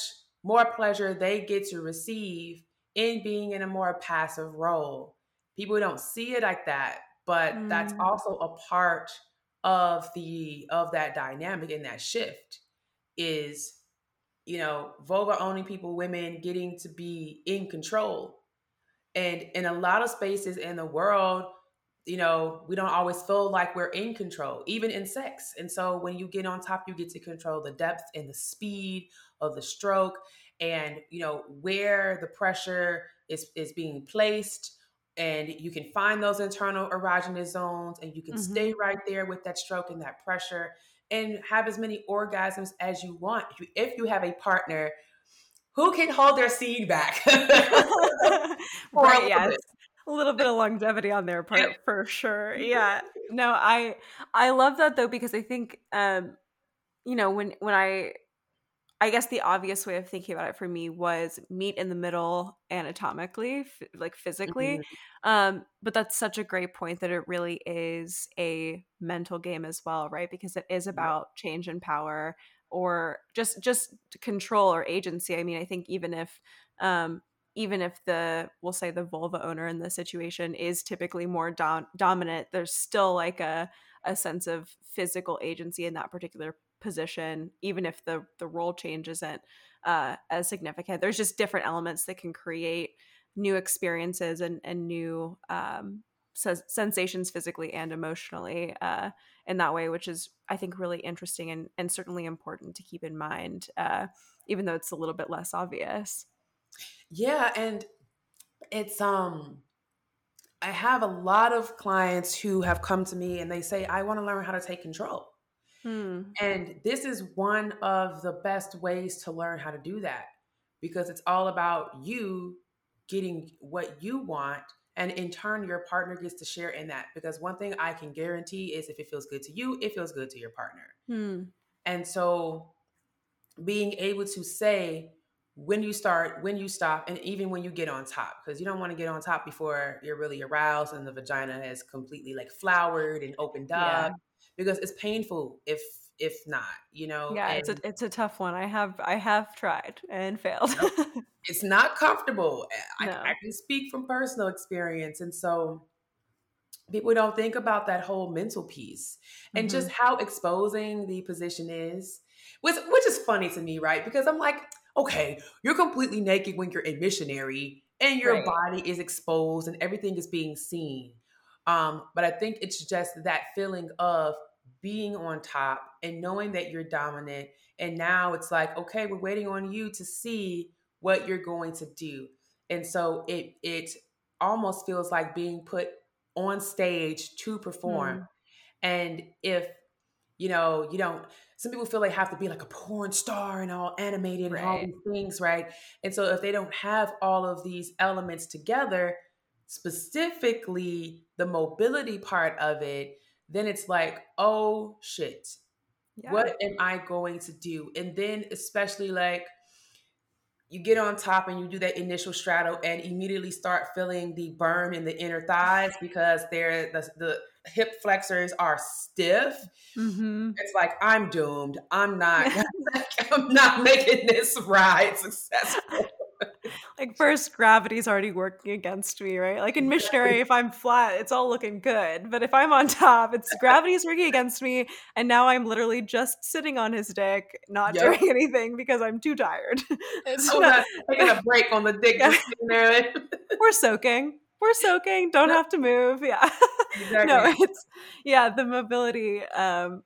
more pleasure they get to receive in being in a more passive role. People don't see it like that, but mm. that's also a part of the of that dynamic and that shift is you know vulva owning people women getting to be in control and in a lot of spaces in the world you know, we don't always feel like we're in control, even in sex. And so when you get on top, you get to control the depth and the speed of the stroke and, you know, where the pressure is, is being placed. And you can find those internal erogenous zones and you can mm-hmm. stay right there with that stroke and that pressure and have as many orgasms as you want. If you have a partner who can hold their seed back. right, yes a little bit of longevity on their part for sure. Yeah. No, I I love that though because I think um you know when when I I guess the obvious way of thinking about it for me was meet in the middle anatomically, f- like physically. Mm-hmm. Um, but that's such a great point that it really is a mental game as well, right? Because it is about change and power or just just control or agency. I mean, I think even if um, even if the we'll say the vulva owner in this situation is typically more dom- dominant there's still like a a sense of physical agency in that particular position even if the the role change isn't uh, as significant there's just different elements that can create new experiences and and new um, sensations physically and emotionally uh, in that way which is i think really interesting and and certainly important to keep in mind uh, even though it's a little bit less obvious yeah, and it's um I have a lot of clients who have come to me and they say, I want to learn how to take control. Hmm. And this is one of the best ways to learn how to do that because it's all about you getting what you want. And in turn, your partner gets to share in that. Because one thing I can guarantee is if it feels good to you, it feels good to your partner. Hmm. And so being able to say, when you start, when you stop, and even when you get on top, because you don't want to get on top before you're really aroused and the vagina has completely like flowered and opened up, yeah. Because it's painful if if not, you know. Yeah, and it's a it's a tough one. I have I have tried and failed. it's not comfortable. I, no. I can speak from personal experience, and so people don't think about that whole mental piece and mm-hmm. just how exposing the position is which which is funny to me right because i'm like okay, you're completely naked when you're a missionary and your right. body is exposed and everything is being seen. Um, but I think it's just that feeling of being on top and knowing that you're dominant. And now it's like, okay, we're waiting on you to see what you're going to do. And so it it almost feels like being put on stage to perform. Mm. And if you know, you don't some people feel they have to be like a porn star and all animated right. and all these things, right? And so if they don't have all of these elements together, specifically the mobility part of it, then it's like, oh shit. Yeah. What am I going to do? And then especially like you get on top and you do that initial straddle and immediately start feeling the burn in the inner thighs because they're the, the hip flexors are stiff. Mm-hmm. It's like I'm doomed. I'm not. I'm not making this ride successful. like first gravity's already working against me, right? Like in missionary, if I'm flat, it's all looking good. But if I'm on top, it's gravity's working against me. And now I'm literally just sitting on his dick, not yep. doing anything because I'm too tired. It's not, taking a break on the dick, yeah. there. We're soaking. We're soaking. Don't have to move. Yeah. Exactly. no, it's yeah, the mobility. Um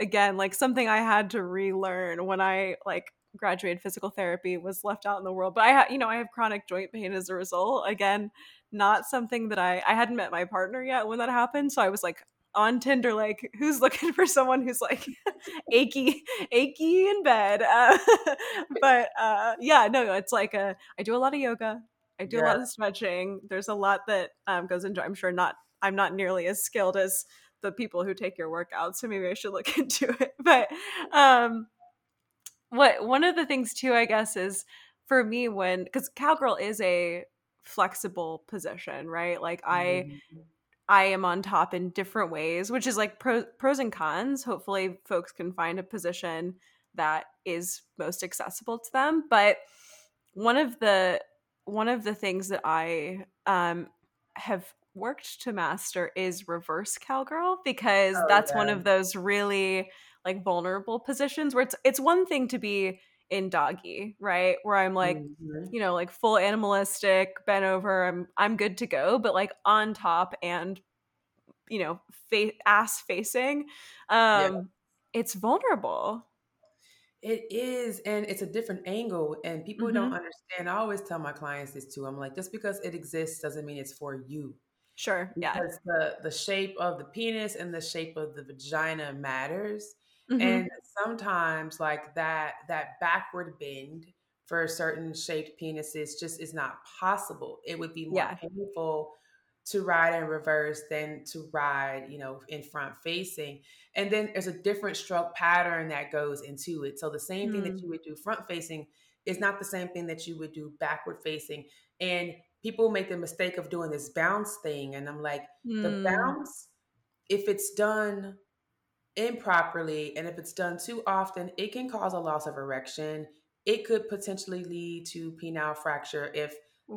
again, like something I had to relearn when I like graduated physical therapy was left out in the world but i have you know i have chronic joint pain as a result again not something that i i hadn't met my partner yet when that happened so i was like on tinder like who's looking for someone who's like achy achy in bed uh, but uh yeah no it's like a i do a lot of yoga i do yeah. a lot of stretching there's a lot that um, goes into i'm sure not i'm not nearly as skilled as the people who take your workout so maybe i should look into it but um what one of the things too i guess is for me when because cowgirl is a flexible position right like i mm-hmm. i am on top in different ways which is like pros, pros and cons hopefully folks can find a position that is most accessible to them but one of the one of the things that i um have worked to master is reverse cowgirl because oh, that's yeah. one of those really like vulnerable positions where it's it's one thing to be in doggy, right? Where I'm like, mm-hmm. you know, like full animalistic, bent over, I'm I'm good to go, but like on top and you know, face ass facing, um yeah. it's vulnerable. It is, and it's a different angle, and people mm-hmm. don't understand. I always tell my clients this too. I'm like, just because it exists doesn't mean it's for you. Sure. Yeah. Because the the shape of the penis and the shape of the vagina matters. Mm-hmm. And sometimes like that that backward bend for certain shaped penises just is not possible. It would be more yeah. painful to ride in reverse than to ride, you know, in front facing. And then there's a different stroke pattern that goes into it. So the same mm. thing that mm. you would do front facing is not the same thing that you would do backward facing. And people make the mistake of doing this bounce thing. And I'm like, mm. the bounce, if it's done improperly and if it's done too often, it can cause a loss of erection. It could potentially lead to penile fracture if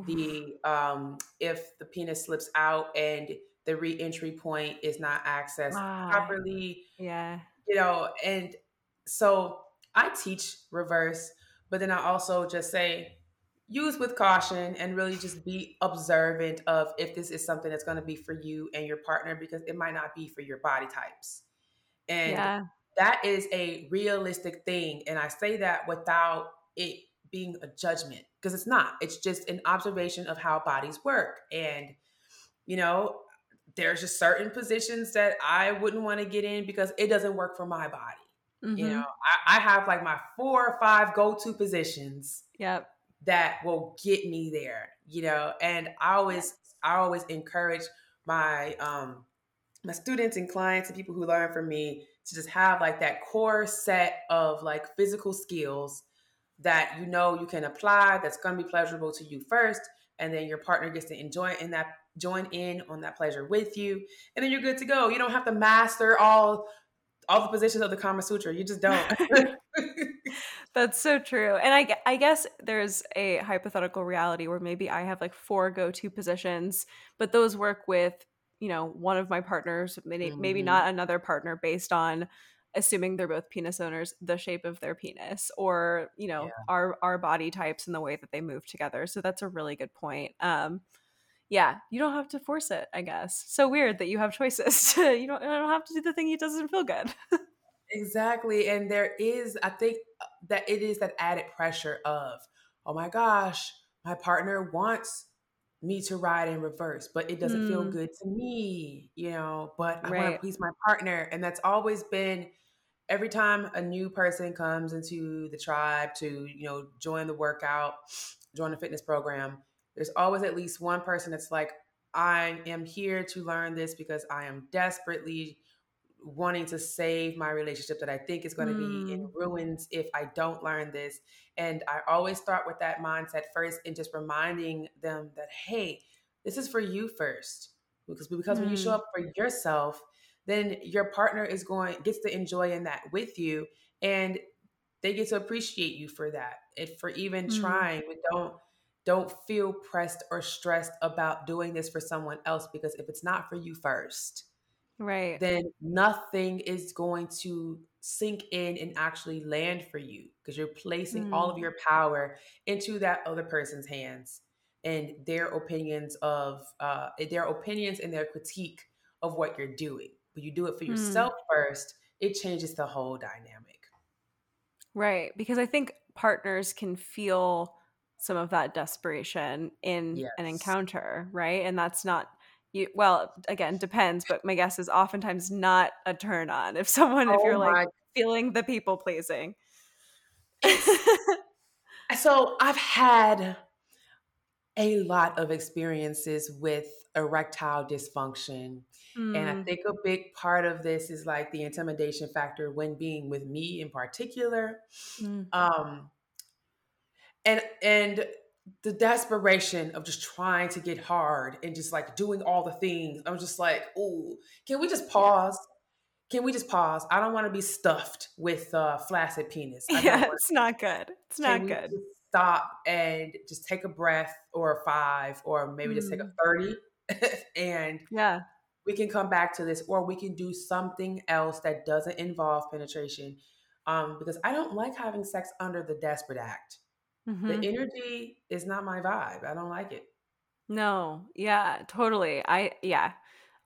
the um if the penis slips out and the re-entry point is not accessed wow. properly. Yeah. You know, and so I teach reverse, but then I also just say use with caution and really just be observant of if this is something that's going to be for you and your partner because it might not be for your body types. And yeah. that is a realistic thing. And I say that without it being a judgment because it's not. It's just an observation of how bodies work. And, you know, there's just certain positions that I wouldn't want to get in because it doesn't work for my body. Mm-hmm. You know, I, I, have like my four or five go-to positions. Yep. That will get me there, you know, and I always I always encourage my um my students and clients and people who learn from me to just have like that core set of like physical skills that you know you can apply that's going to be pleasurable to you first and then your partner gets to enjoy in that join in on that pleasure with you and then you're good to go. You don't have to master all all the positions of the kama sutra. You just don't. That's so true. And I, I guess there's a hypothetical reality where maybe i have like four go-to positions but those work with you know one of my partners maybe mm-hmm. maybe not another partner based on assuming they're both penis owners the shape of their penis or you know yeah. our our body types and the way that they move together so that's a really good point um yeah you don't have to force it i guess so weird that you have choices you don't you don't have to do the thing that doesn't feel good exactly and there is i think uh, that it is that added pressure of oh my gosh my partner wants me to ride in reverse, but it doesn't mm. feel good to me, you know. But I right. want to please my partner. And that's always been every time a new person comes into the tribe to, you know, join the workout, join the fitness program, there's always at least one person that's like, I am here to learn this because I am desperately wanting to save my relationship that I think is going to mm. be in mm. ruins if I don't learn this. And I always start with that mindset first and just reminding them that, hey, this is for you first. Because, because mm. when you show mm. up for yourself, then your partner is going gets to enjoy in that with you and they get to appreciate you for that and for even mm. trying but don't don't feel pressed or stressed about doing this for someone else because if it's not for you first, right, then nothing is going to sink in and actually land for you because you're placing mm. all of mm. your power into that other person's hands and their opinions of uh, their opinions and their critique of what you're doing. But you do it for mm. yourself first, it changes the whole dynamic. Right, because I think partners can feel some of that desperation in yes. an encounter, right? And that's not you well, again, depends, but my guess is oftentimes not a turn on if someone oh if you're like feeling the people pleasing. so I've had a lot of experiences with erectile dysfunction. Mm. And I mm. think a big part of this is like the intimidation factor when being with me in particular. Mm. Um, and and the desperation of just trying to get hard and just like doing all the things. I'm just like, oh, can we just pause? Can we just pause? I don't want to be stuffed with uh, flaccid penis. yeah, it's not good. It's not good. Stop and just take a breath or a five, or maybe mm. just take a mm. 30 and yeah, we can come back to this, or we can do something else that doesn't involve penetration. Um, because I don't like having sex under the desperate act. Mm-hmm. The energy is not my vibe. I don't like it. No, yeah, totally. I, yeah.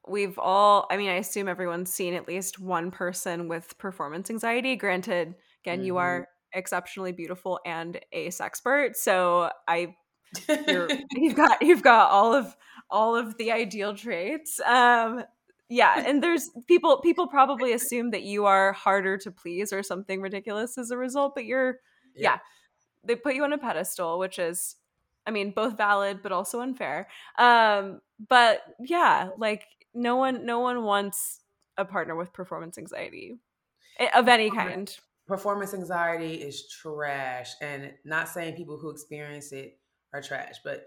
We've all, I mean, I assume everyone's seen at least one person with performance anxiety. Granted, again, mm-hmm. you are exceptionally beautiful and a sexpert. So I, you've got, you've got all of, all of the ideal traits. Um, yeah and there's people people probably assume that you are harder to please or something ridiculous as a result but you're yeah, yeah they put you on a pedestal, which is, I mean, both valid but also unfair. Um, but yeah, like no one, no one wants a partner with performance anxiety eh, of any kind. Performance anxiety is trash, and not saying people who experience it are trash, but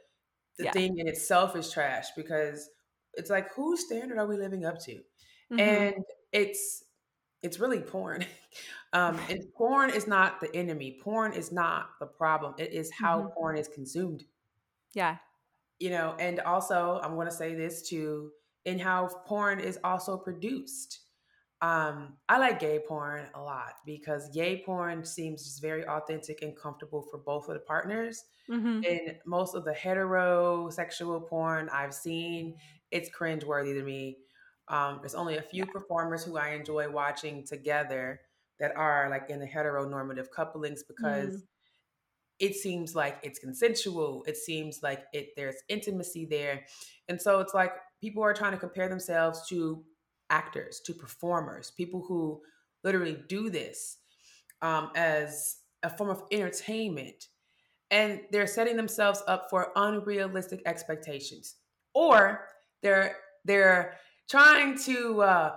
the yeah. thing in itself is trash because it's like whose standard are we living up to? Mm-hmm. And it's it's really porn. um, and porn is not the enemy. Porn is not the problem. It is how mm-hmm. porn is consumed. Yeah. You know, and also I'm going to say this too in how porn is also produced. Um, I like gay porn a lot because gay porn seems just very authentic and comfortable for both of the partners. Mm-hmm. And most of the heterosexual porn I've seen, it's cringeworthy to me um, there's only a few performers who I enjoy watching together that are like in the heteronormative couplings because mm. it seems like it's consensual. It seems like it there's intimacy there. And so it's like people are trying to compare themselves to actors, to performers, people who literally do this um, as a form of entertainment. And they're setting themselves up for unrealistic expectations. Or they're they're trying to uh,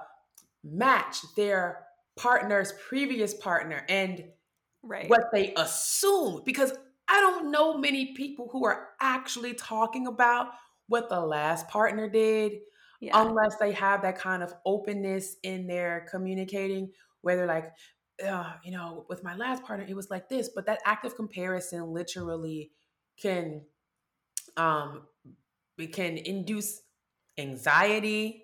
match their partner's previous partner and right. what they assume because I don't know many people who are actually talking about what the last partner did yeah. unless they have that kind of openness in their communicating where they're like uh, you know with my last partner it was like this but that active comparison literally can um can induce anxiety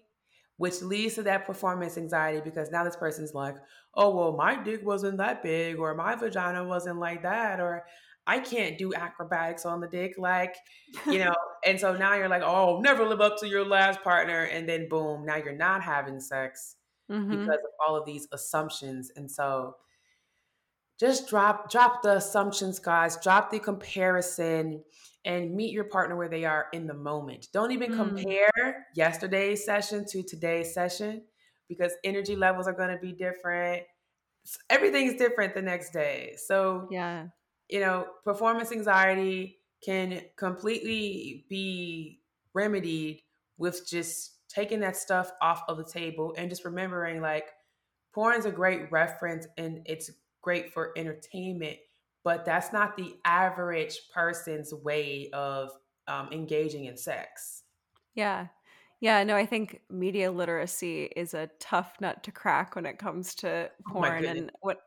which leads to that performance anxiety because now this person's like, oh, well, my dick wasn't that big, or my vagina wasn't like that, or I can't do acrobatics on the dick. Like, you know, and so now you're like, oh, never live up to your last partner. And then boom, now you're not having sex mm-hmm. because of all of these assumptions. And so just drop drop the assumptions, guys. Drop the comparison and meet your partner where they are in the moment. Don't even mm. compare yesterday's session to today's session because energy levels are going to be different. Everything's different the next day. So, yeah. You know, performance anxiety can completely be remedied with just taking that stuff off of the table and just remembering like porn is a great reference and it's great for entertainment but that's not the average person's way of um, engaging in sex. Yeah. Yeah, no, I think media literacy is a tough nut to crack when it comes to oh porn. Oh and what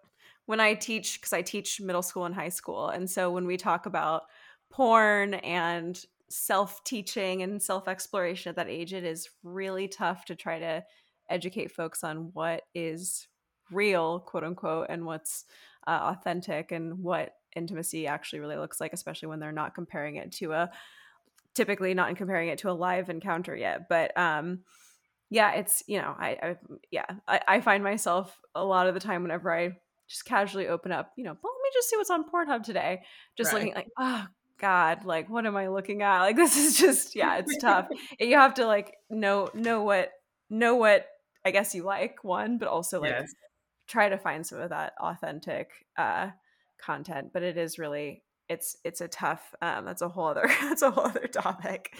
when I teach, because I teach middle school and high school, and so when we talk about porn and self teaching and self exploration at that age, it is really tough to try to educate folks on what is real, quote unquote, and what's uh, authentic and what intimacy actually really looks like, especially when they're not comparing it to a typically not comparing it to a live encounter yet. But um, yeah, it's you know, I, I yeah, I, I, find myself a lot of the time whenever I just casually open up, you know, well, let me just see what's on Pornhub today. Just right. looking like, oh God, like what am I looking at? Like this is just yeah, it's tough. you have to like know know what know what I guess you like one, but also like yes. Try to find some of that authentic uh content. But it is really it's it's a tough um that's a whole other that's a whole other topic.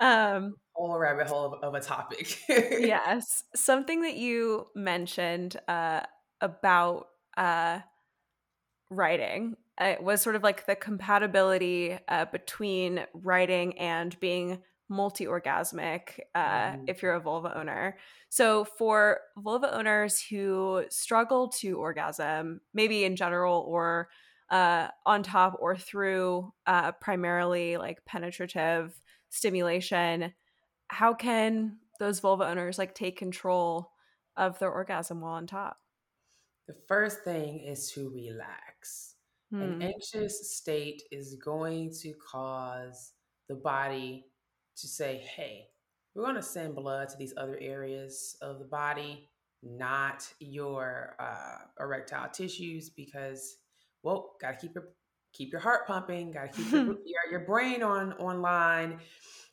Um whole rabbit hole of, of a topic. yes. Something that you mentioned uh about uh writing it was sort of like the compatibility uh, between writing and being multi-orgasmic uh, mm. if you're a vulva owner so for vulva owners who struggle to orgasm maybe in general or uh, on top or through uh, primarily like penetrative stimulation how can those vulva owners like take control of their orgasm while on top the first thing is to relax Hmm. An anxious state is going to cause the body to say, hey, we're going to send blood to these other areas of the body, not your uh, erectile tissues, because, well, got to keep your keep your heart pumping, got to keep your, your, your brain on online.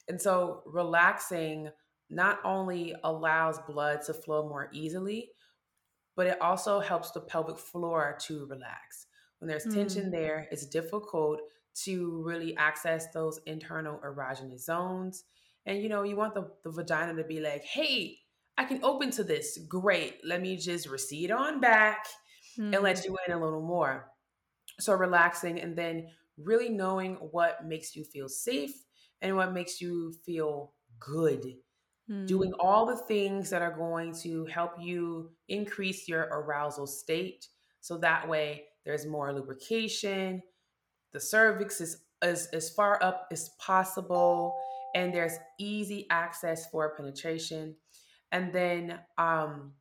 And so relaxing not only allows blood to flow more easily, but it also helps the pelvic floor to relax. When there's mm. tension there, it's difficult to really access those internal erogenous zones. And you know, you want the, the vagina to be like, hey, I can open to this. Great. Let me just recede on back mm. and let mm. you in a little more. So relaxing and then really knowing what makes you feel safe and what makes you feel good. Mm. Doing all the things that are going to help you increase your arousal state. So that way there's more lubrication. The cervix is as, as far up as possible, and there's easy access for penetration. And then um,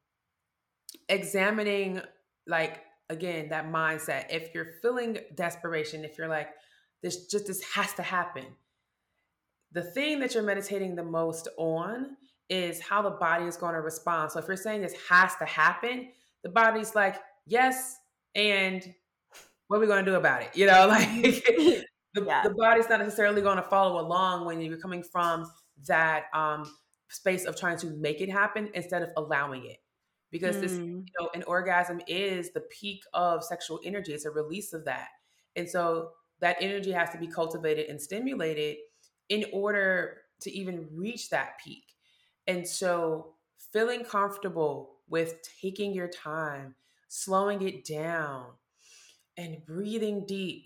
examining, like, again, that mindset. If you're feeling desperation, if you're like, this just this has to happen, the thing that you're meditating the most on is how the body is going to respond. So if you're saying this has to happen, the body's like, yes, and what are we going to do about it? You know, like the, yeah. the body's not necessarily going to follow along when you're coming from that um, space of trying to make it happen instead of allowing it. Because mm. this, you know, an orgasm is the peak of sexual energy. It's a release of that. And so that energy has to be cultivated and stimulated in order to even reach that peak. And so feeling comfortable with taking your time slowing it down and breathing deep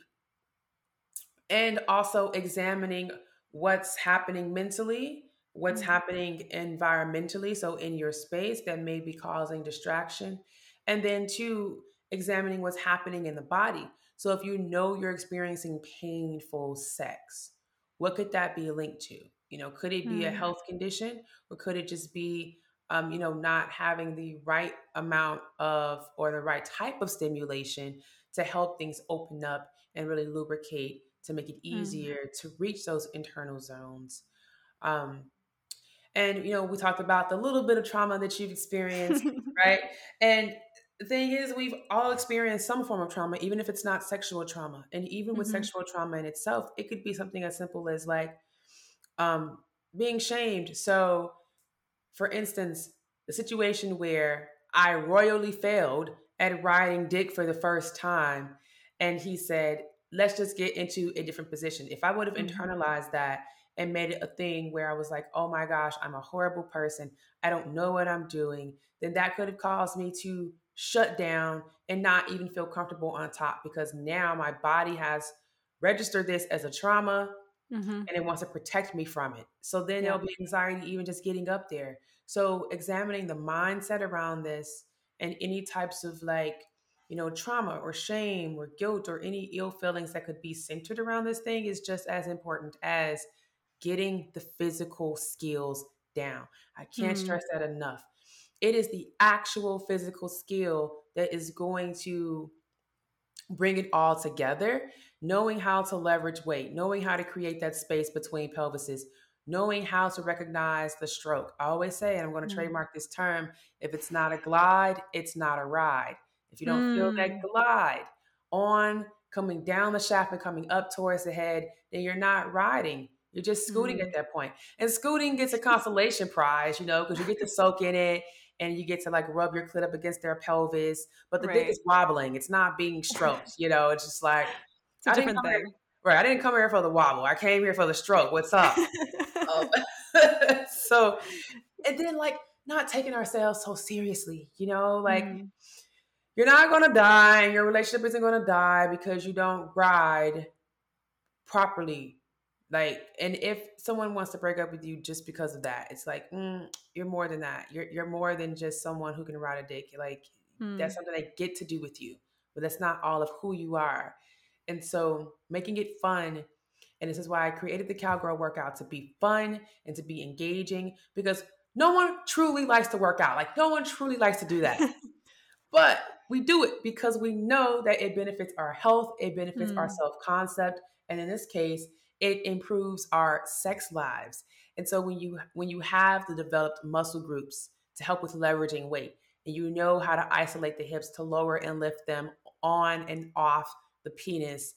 and also examining what's happening mentally what's mm-hmm. happening environmentally so in your space that may be causing distraction and then two examining what's happening in the body so if you know you're experiencing painful sex what could that be linked to you know could it be mm-hmm. a health condition or could it just be um, you know, not having the right amount of or the right type of stimulation to help things open up and really lubricate to make it mm-hmm. easier mm. to reach those internal zones. Um, and you know, we talked about the little bit of trauma that you've experienced, right? And the thing is, we've all experienced some form of trauma, even if it's not sexual trauma. And even with mm-hmm. sexual trauma in itself, it could be something as simple as like um, being shamed. So for instance, the situation where I royally failed at riding dick for the first time, and he said, let's just get into a different position. If I would have mm-hmm. internalized that and made it a thing where I was like, oh my gosh, I'm a horrible person, I don't know what I'm doing, then that could have caused me to shut down and not even feel comfortable on top because now my body has registered this as a trauma mm-hmm. and it wants to protect me from it. So then yeah. there'll be anxiety even just getting up there. So examining the mindset around this and any types of like you know, trauma or shame or guilt or any ill feelings that could be centered around this thing is just as important as getting the physical skills down. I can't mm. stress that enough. It is the actual physical skill that is going to bring it all together, knowing how to leverage weight, knowing how to create that space between pelvises, knowing how to recognize the stroke. I always say, and I'm going to mm. trademark this term if it's not a glide, it's not a ride. If you don't mm. feel that mm. glide on coming down the shaft and coming up towards the head, then you're not riding. You're just scooting mm. at that point. And scooting gets a consolation prize, you know, because you get to soak in it and you get to like rub your clit up against their pelvis. But the right. dick is wobbling. It's not being stroked, you know, it's just like it's a different thing. Here, right. I didn't come here for the wobble. I came here for the stroke. What's up? um, so, and then like not taking ourselves so seriously, you know, like mm. you're not gonna die and your relationship isn't gonna die because you don't ride properly like and if someone wants to break up with you just because of that it's like mm, you're more than that you're you're more than just someone who can ride a dick like mm. that's something they get to do with you but that's not all of who you are and so making it fun and this is why I created the cowgirl workout to be fun and to be engaging because no one truly likes to work out like no one truly likes to do that but we do it because we know that it benefits our health it benefits mm. our self-concept and in this case it improves our sex lives. And so when you when you have the developed muscle groups to help with leveraging weight and you know how to isolate the hips to lower and lift them on and off the penis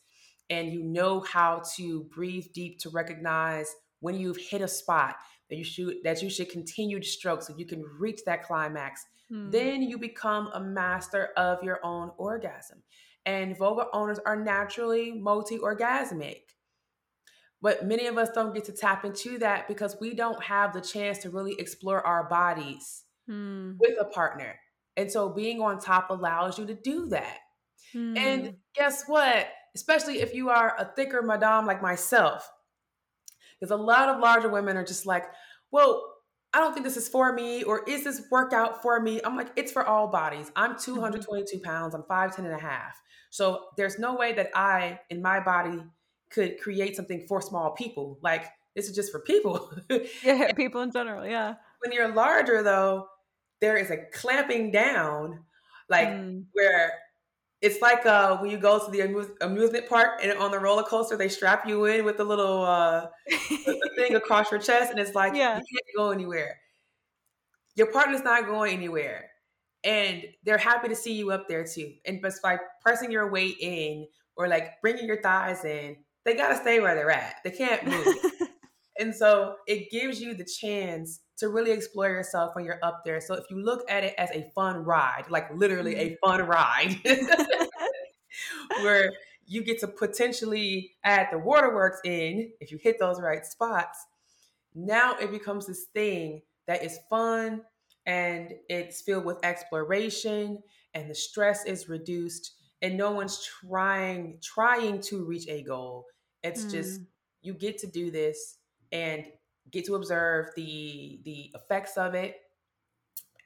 and you know how to breathe deep to recognize when you've hit a spot that you should that you should continue to stroke so you can reach that climax mm. then you become a master of your own orgasm and vulva owners are naturally multi-orgasmic but many of us don't get to tap into that because we don't have the chance to really explore our bodies hmm. with a partner. And so being on top allows you to do that. Hmm. And guess what? Especially if you are a thicker madame like myself, because a lot of larger women are just like, well, I don't think this is for me, or is this workout for me? I'm like, it's for all bodies. I'm mm-hmm. 222 pounds, I'm 5'10 and a half. So there's no way that I, in my body, could create something for small people. Like this is just for people. yeah, people in general. Yeah. When you're larger, though, there is a clamping down, like mm. where it's like uh, when you go to the amusement park and on the roller coaster, they strap you in with a little uh, thing across your chest, and it's like yeah. you can't go anywhere. Your partner's not going anywhere, and they're happy to see you up there too. And just by pressing your weight in or like bringing your thighs in, they got to stay where they're at. They can't move. and so it gives you the chance to really explore yourself when you're up there. So if you look at it as a fun ride, like literally a mm-hmm. fun ride, where you get to potentially add the waterworks in if you hit those right spots, now it becomes this thing that is fun and it's filled with exploration and the stress is reduced and no one's trying trying to reach a goal it's mm. just you get to do this and get to observe the the effects of it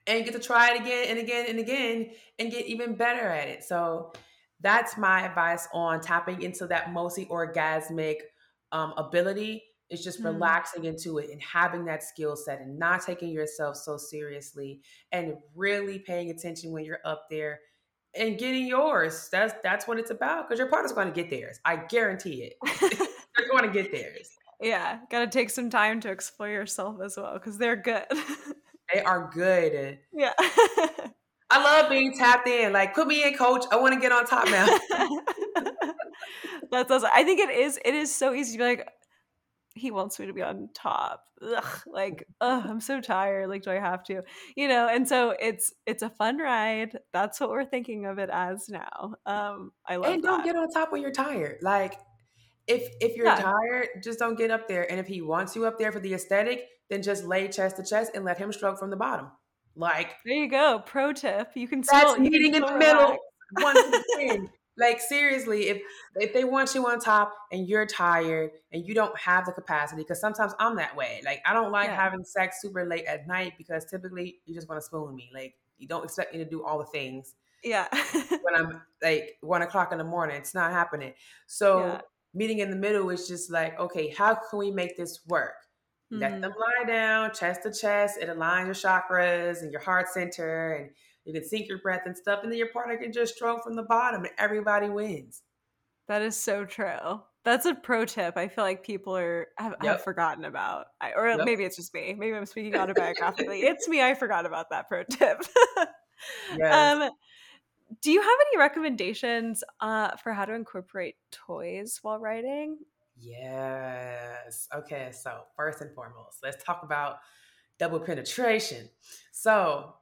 and get to try it again and again and again and get even better at it so that's my advice on tapping into that multi orgasmic um, ability is just mm. relaxing into it and having that skill set and not taking yourself so seriously and really paying attention when you're up there and getting yours. That's that's what it's about because your partner's going to get theirs. I guarantee it. they're going to get theirs. Yeah, got to take some time to explore yourself as well because they're good. they are good. Yeah. I love being tapped in. Like, put me in, coach. I want to get on top now. That's awesome. I think it is. It is so easy to be like, he wants me to be on top ugh, like ugh, i'm so tired like do i have to you know and so it's it's a fun ride that's what we're thinking of it as now um i love and don't get on top when you're tired like if if you're yeah. tired just don't get up there and if he wants you up there for the aesthetic then just lay chest to chest and let him stroke from the bottom like there you go pro tip you can still that's meeting in the middle one like seriously, if if they want you on top and you're tired and you don't have the capacity, because sometimes I'm that way. Like I don't like yeah. having sex super late at night because typically you're just want to spoon me. Like you don't expect me to do all the things. Yeah. when I'm like one o'clock in the morning, it's not happening. So yeah. Meeting in the middle is just like, okay, how can we make this work? Mm-hmm. Let them lie down, chest to chest. It aligns your chakras and your heart center, and you can sync your breath and stuff. And then your partner can just stroke from the bottom, and everybody wins. That is so true. That's a pro tip. I feel like people are have, yep. have forgotten about, I, or yep. maybe it's just me. Maybe I'm speaking autobiographically. it's me. I forgot about that pro tip. yes. Um, do you have any recommendations uh, for how to incorporate toys while riding? Yes. Okay. So first and foremost, let's talk about double penetration. So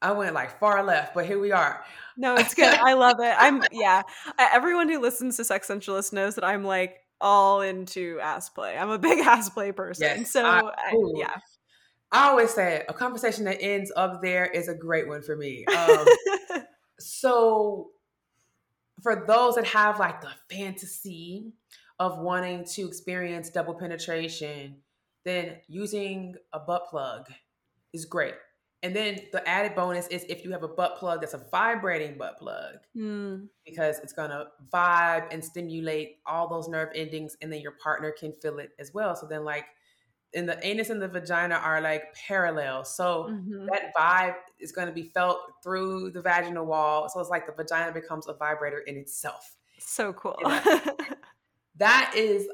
I went like far left, but here we are. No, it's good. I love it. I'm yeah. Everyone who listens to Sex Sensualist knows that I'm like all into ass play. I'm a big ass play person. Yes, so I, I, yeah. I always say a conversation that ends up there is a great one for me. Um, so for those that have like the fantasy of wanting to experience double penetration, then using a butt plug is great. And then the added bonus is if you have a butt plug that's a vibrating butt plug, mm. because it's gonna vibe and stimulate all those nerve endings, and then your partner can feel it as well. So then, like, in the anus and the vagina are like parallel. So mm-hmm. that vibe is going to be felt through the vaginal wall. So it's like the vagina becomes a vibrator in itself. So cool. that is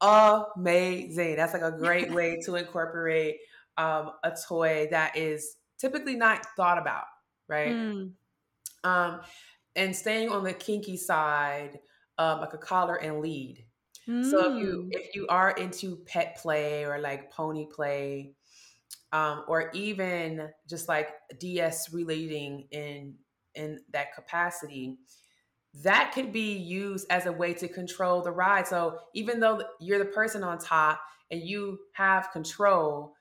amazing. That's like a great way to incorporate um, a toy that is typically not thought about, right? Mm. Um, and staying on the kinky side, um, like a collar and lead. Mm. So if you mm. if you are into pet play or like pony play, um, or even just like DS relating in in that capacity, that could be used as a way to control the ride. So even though you're the person on top and you have control,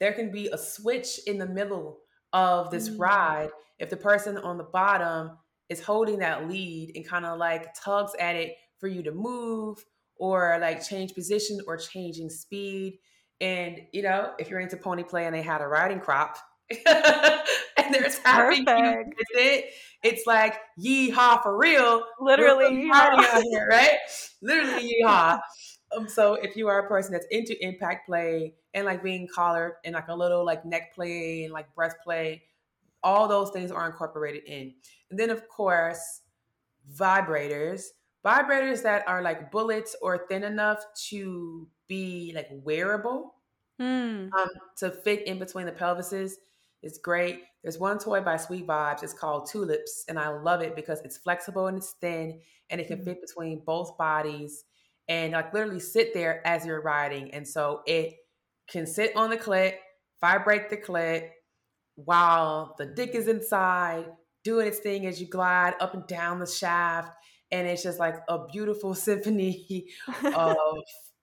there can be a switch in the middle of this mm-hmm. ride if the person on the bottom is holding that lead and kind of like tugs at it for you to move or like change position or changing speed. And you know, if you're into pony play and they had a riding crop and there's happy with it, it's like yeehaw for real. Literally out here, right? Literally yeehaw. Um, so if you are a person that's into impact play and like being collared and like a little like neck play and like breath play, all those things are incorporated in. And then of course, vibrators. Vibrators that are like bullets or thin enough to be like wearable, mm. um, to fit in between the pelvises is great. There's one toy by Sweet Vibes. It's called Tulips, and I love it because it's flexible and it's thin, and it can mm. fit between both bodies and like literally sit there as you're riding. And so it can sit on the clit, vibrate the clit while the dick is inside, doing its thing as you glide up and down the shaft. And it's just like a beautiful symphony of,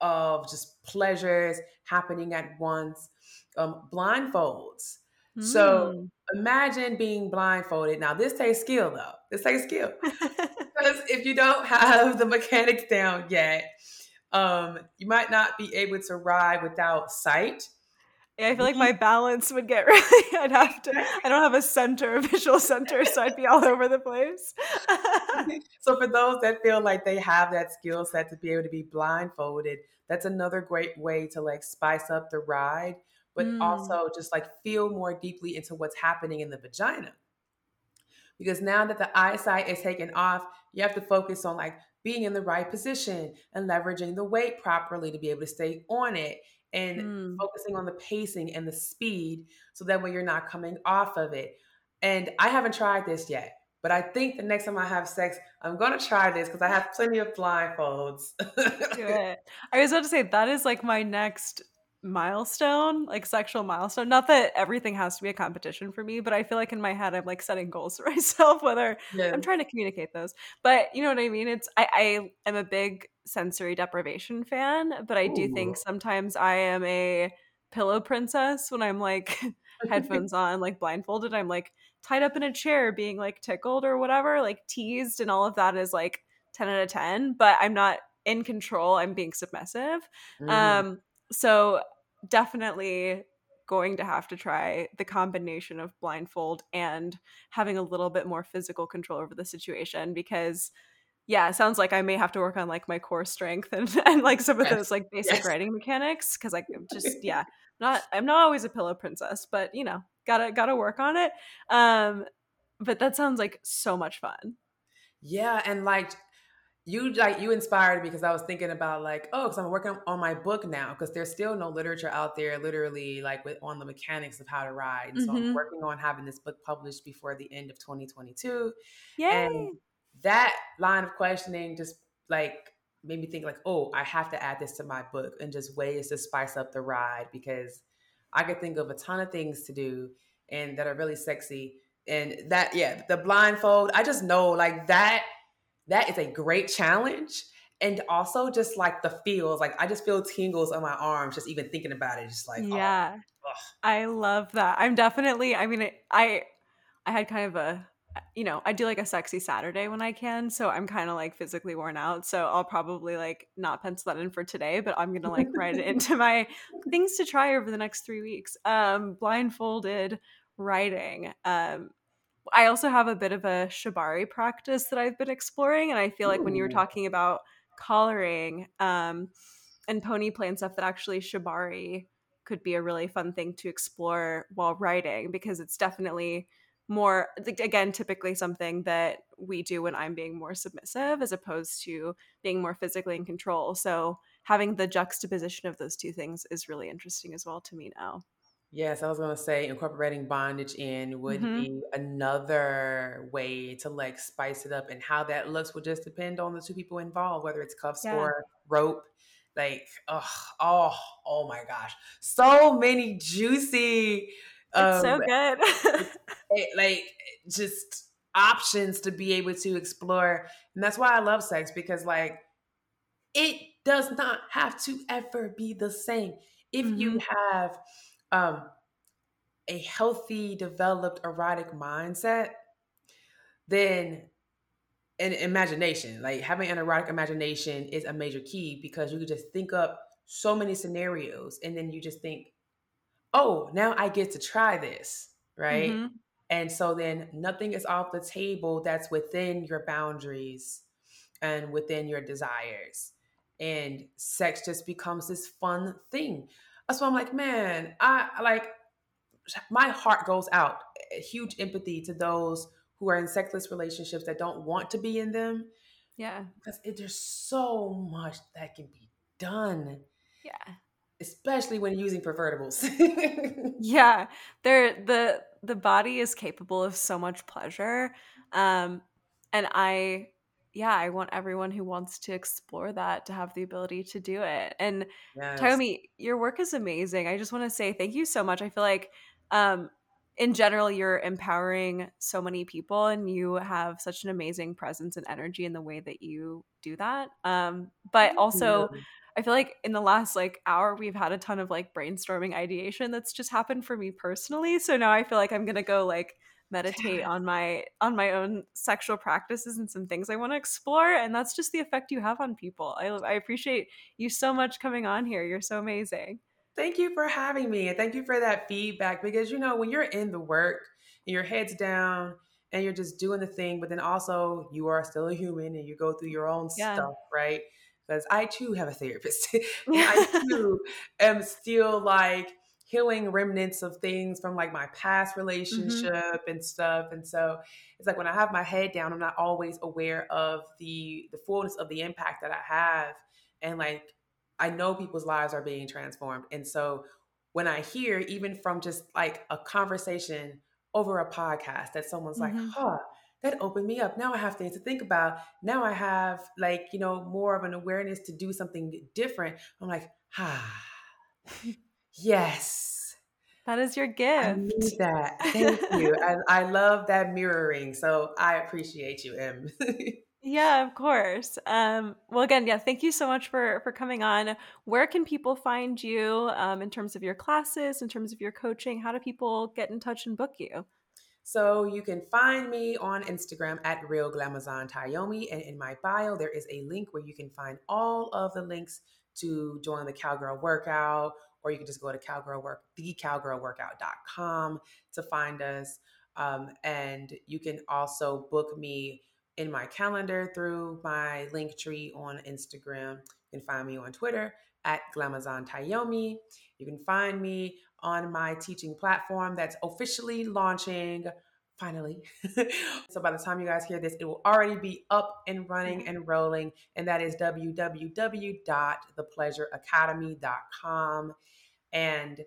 of just pleasures happening at once. Um, blindfolds. Mm. So imagine being blindfolded. Now, this takes skill though. This takes skill. because if you don't have the mechanics down yet, um, you might not be able to ride without sight. Yeah, I feel like my balance would get really. I'd have to. I don't have a center, a visual center, so I'd be all over the place. so for those that feel like they have that skill set to be able to be blindfolded, that's another great way to like spice up the ride, but mm. also just like feel more deeply into what's happening in the vagina. Because now that the eyesight is taken off, you have to focus on like being in the right position and leveraging the weight properly to be able to stay on it and mm. focusing on the pacing and the speed so that way you're not coming off of it. And I haven't tried this yet, but I think the next time I have sex, I'm gonna try this because I have plenty of blindfolds. Do it. I was about to say that is like my next milestone, like sexual milestone. Not that everything has to be a competition for me, but I feel like in my head I'm like setting goals for myself, whether yeah. I'm trying to communicate those. But you know what I mean? It's I, I am a big sensory deprivation fan, but I do think sometimes I am a pillow princess when I'm like headphones on, like blindfolded. I'm like tied up in a chair being like tickled or whatever, like teased, and all of that is like 10 out of 10, but I'm not in control. I'm being submissive. Mm-hmm. Um, so definitely going to have to try the combination of blindfold and having a little bit more physical control over the situation because yeah, it sounds like I may have to work on like my core strength and, and like some of yes. those like basic yes. riding mechanics because like just yeah, not I'm not always a pillow princess, but you know, gotta gotta work on it. Um, but that sounds like so much fun. Yeah, and like you like you inspired me because I was thinking about like oh because I'm working on my book now because there's still no literature out there literally like with on the mechanics of how to ride. And mm-hmm. So I'm working on having this book published before the end of 2022. Yay! And that line of questioning just like made me think like, oh, I have to add this to my book and just ways to spice up the ride because I could think of a ton of things to do and that are really sexy. And that, yeah, the blindfold, I just know like that, that is a great challenge. And also just like the feels, like I just feel tingles on my arms just even thinking about it. Just like, oh, yeah, oh, I love that. I'm definitely, I mean, I, I had kind of a you know, I do like a sexy Saturday when I can, so I'm kind of like physically worn out. So I'll probably like not pencil that in for today, but I'm gonna like write it into my things to try over the next three weeks. Um, blindfolded riding. Um, I also have a bit of a shibari practice that I've been exploring, and I feel like Ooh. when you were talking about collaring um, and pony play and stuff, that actually shibari could be a really fun thing to explore while riding because it's definitely more again typically something that we do when i'm being more submissive as opposed to being more physically in control so having the juxtaposition of those two things is really interesting as well to me now yes i was going to say incorporating bondage in would mm-hmm. be another way to like spice it up and how that looks would just depend on the two people involved whether it's cuffs yeah. or rope like oh oh oh my gosh so many juicy it's um, so good. it, like just options to be able to explore. And that's why I love sex because like it does not have to ever be the same. If mm-hmm. you have um a healthy, developed erotic mindset, then an imagination, like having an erotic imagination is a major key because you can just think up so many scenarios and then you just think oh, now I get to try this, right? Mm-hmm. And so then nothing is off the table that's within your boundaries and within your desires. And sex just becomes this fun thing. Why I'm like, man, I like my heart goes out, huge empathy to those who are in sexless relationships that don't want to be in them. Yeah. Because it, there's so much that can be done. Yeah especially when using pervertibles. yeah, there the the body is capable of so much pleasure, um, and I yeah, I want everyone who wants to explore that to have the ability to do it. And yes. Tyomi, your work is amazing. I just want to say thank you so much. I feel like um, in general you're empowering so many people and you have such an amazing presence and energy in the way that you do that um, but also I feel like in the last like hour we've had a ton of like brainstorming ideation that's just happened for me personally. So now I feel like I'm gonna go like meditate on my on my own sexual practices and some things I want to explore and that's just the effect you have on people. I I appreciate you so much coming on here. You're so amazing. Thank you for having me and thank you for that feedback because you know when you're in the work and your head's down and you're just doing the thing but then also you are still a human and you go through your own yeah. stuff, right? because I too have a therapist. I too am still like healing remnants of things from like my past mm-hmm. relationship mm-hmm. and stuff. And so it's like when I have my head down, I'm not always aware of the the fullness of the impact that I have. And like I know people's lives are being transformed. And so when I hear even from just like a conversation over a podcast that someone's mm-hmm. like, huh, that opened me up. Now I have things to think about. Now I have like, you know, more of an awareness to do something different. I'm like, ah, yes. That is your gift. I need that. Thank you. I, I love that mirroring. So I appreciate you, Em. yeah, of course. Um, well, again, yeah, thank you so much for for coming on. Where can people find you um, in terms of your classes, in terms of your coaching? How do people get in touch and book you? So you can find me on Instagram at Real Glamazon Tyomi. And in my bio, there is a link where you can find all of the links to join the Cowgirl Workout, or you can just go to cowgirlwork, thecowgirlworkout.com to find us. Um, and you can also book me in my calendar through my Linktree on Instagram. You can find me on Twitter at Glamazon Tyomi. You can find me on my teaching platform that's officially launching finally. so by the time you guys hear this, it will already be up and running and rolling. And that is www.thepleasureacademy.com. And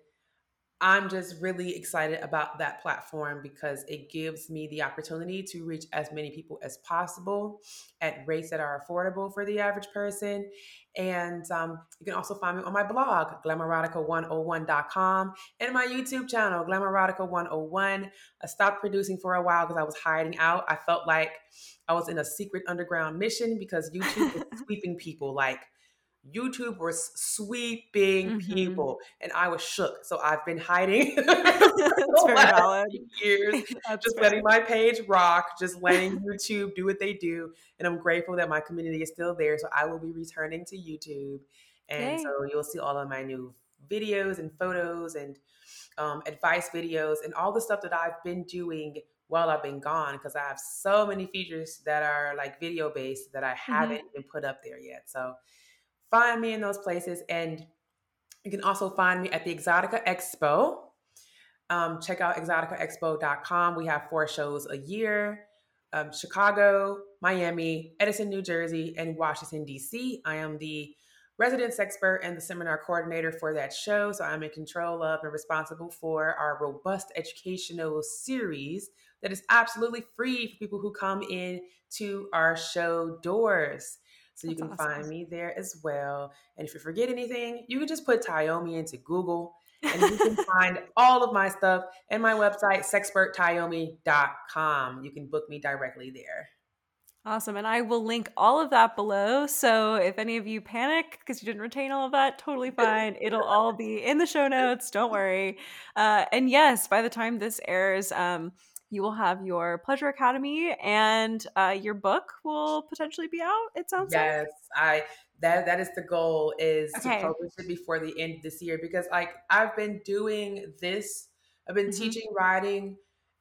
I'm just really excited about that platform because it gives me the opportunity to reach as many people as possible at rates that are affordable for the average person. And um, you can also find me on my blog, glamourotica101.com, and my YouTube channel, Glamourotica101. I stopped producing for a while because I was hiding out. I felt like I was in a secret underground mission because YouTube was sweeping people like – YouTube was sweeping mm-hmm. people, and I was shook. So I've been hiding very valid. years, That's just fair. letting my page rock, just letting YouTube do what they do. And I'm grateful that my community is still there. So I will be returning to YouTube, and Yay. so you'll see all of my new videos and photos and um, advice videos and all the stuff that I've been doing while I've been gone because I have so many features that are like video based that I mm-hmm. haven't mm-hmm. put up there yet. So find me in those places. And you can also find me at the Exxxotica Expo. Um, check out exoticaexpo.com. We have four shows a year um, Chicago, Miami, Edison, New Jersey, and Washington, D.C. I am the residence expert and the seminar coordinator for that show. So I'm in control of and responsible for our robust educational series that is absolutely free for people who come in to our show doors. So you That's can awesome. find me there as well. And if you forget anything, you can just put Tyomi into Google and you can find all of my stuff and my website, sexperttyomi.com. You can book me directly there. Awesome. And I will link all of that below. So if any of you panic because you didn't retain all of that, totally fine. It'll all be in the show notes. Don't worry. Uh, and yes, by the time this airs, um, you will have your Pleasure Academy, and uh, your book will potentially be out. It sounds like yes, like. I that that is the goal is okay. to publish it before the end of this year because like I've been doing this, I've been mm-hmm. teaching riding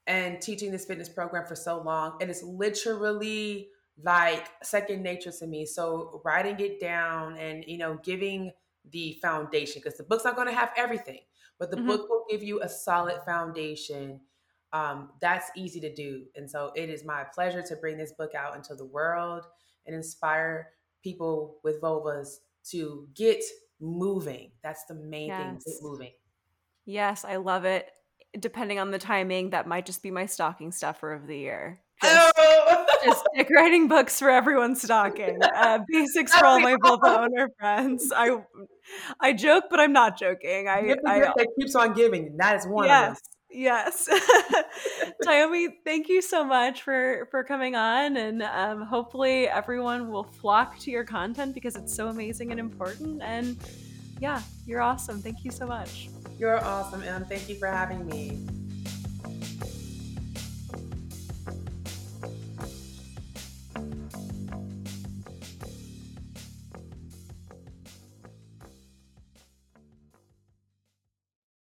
and teaching this fitness program for so long, and it's literally like second nature to me. So writing it down and you know giving the foundation because the book's not going to have everything, but the mm-hmm. book will give you a solid foundation um, that's easy to do. And so it is my pleasure to bring this book out into the world and inspire people with vulvas to get moving. That's the main yes. thing, get moving. Yes, I love it. Depending on the timing, that might just be my stocking stuffer of the year. Just, oh. just dick riding books for everyone's stocking. Uh, basics for all my vulva owner friends. I I joke, but I'm not joking. I, I that keeps on giving. That is one yes. Yes. Tyomi, thank you so much for for coming on and um, hopefully everyone will flock to your content because it's so amazing and important and yeah, you're awesome. Thank you so much. You're awesome, and thank you for having me.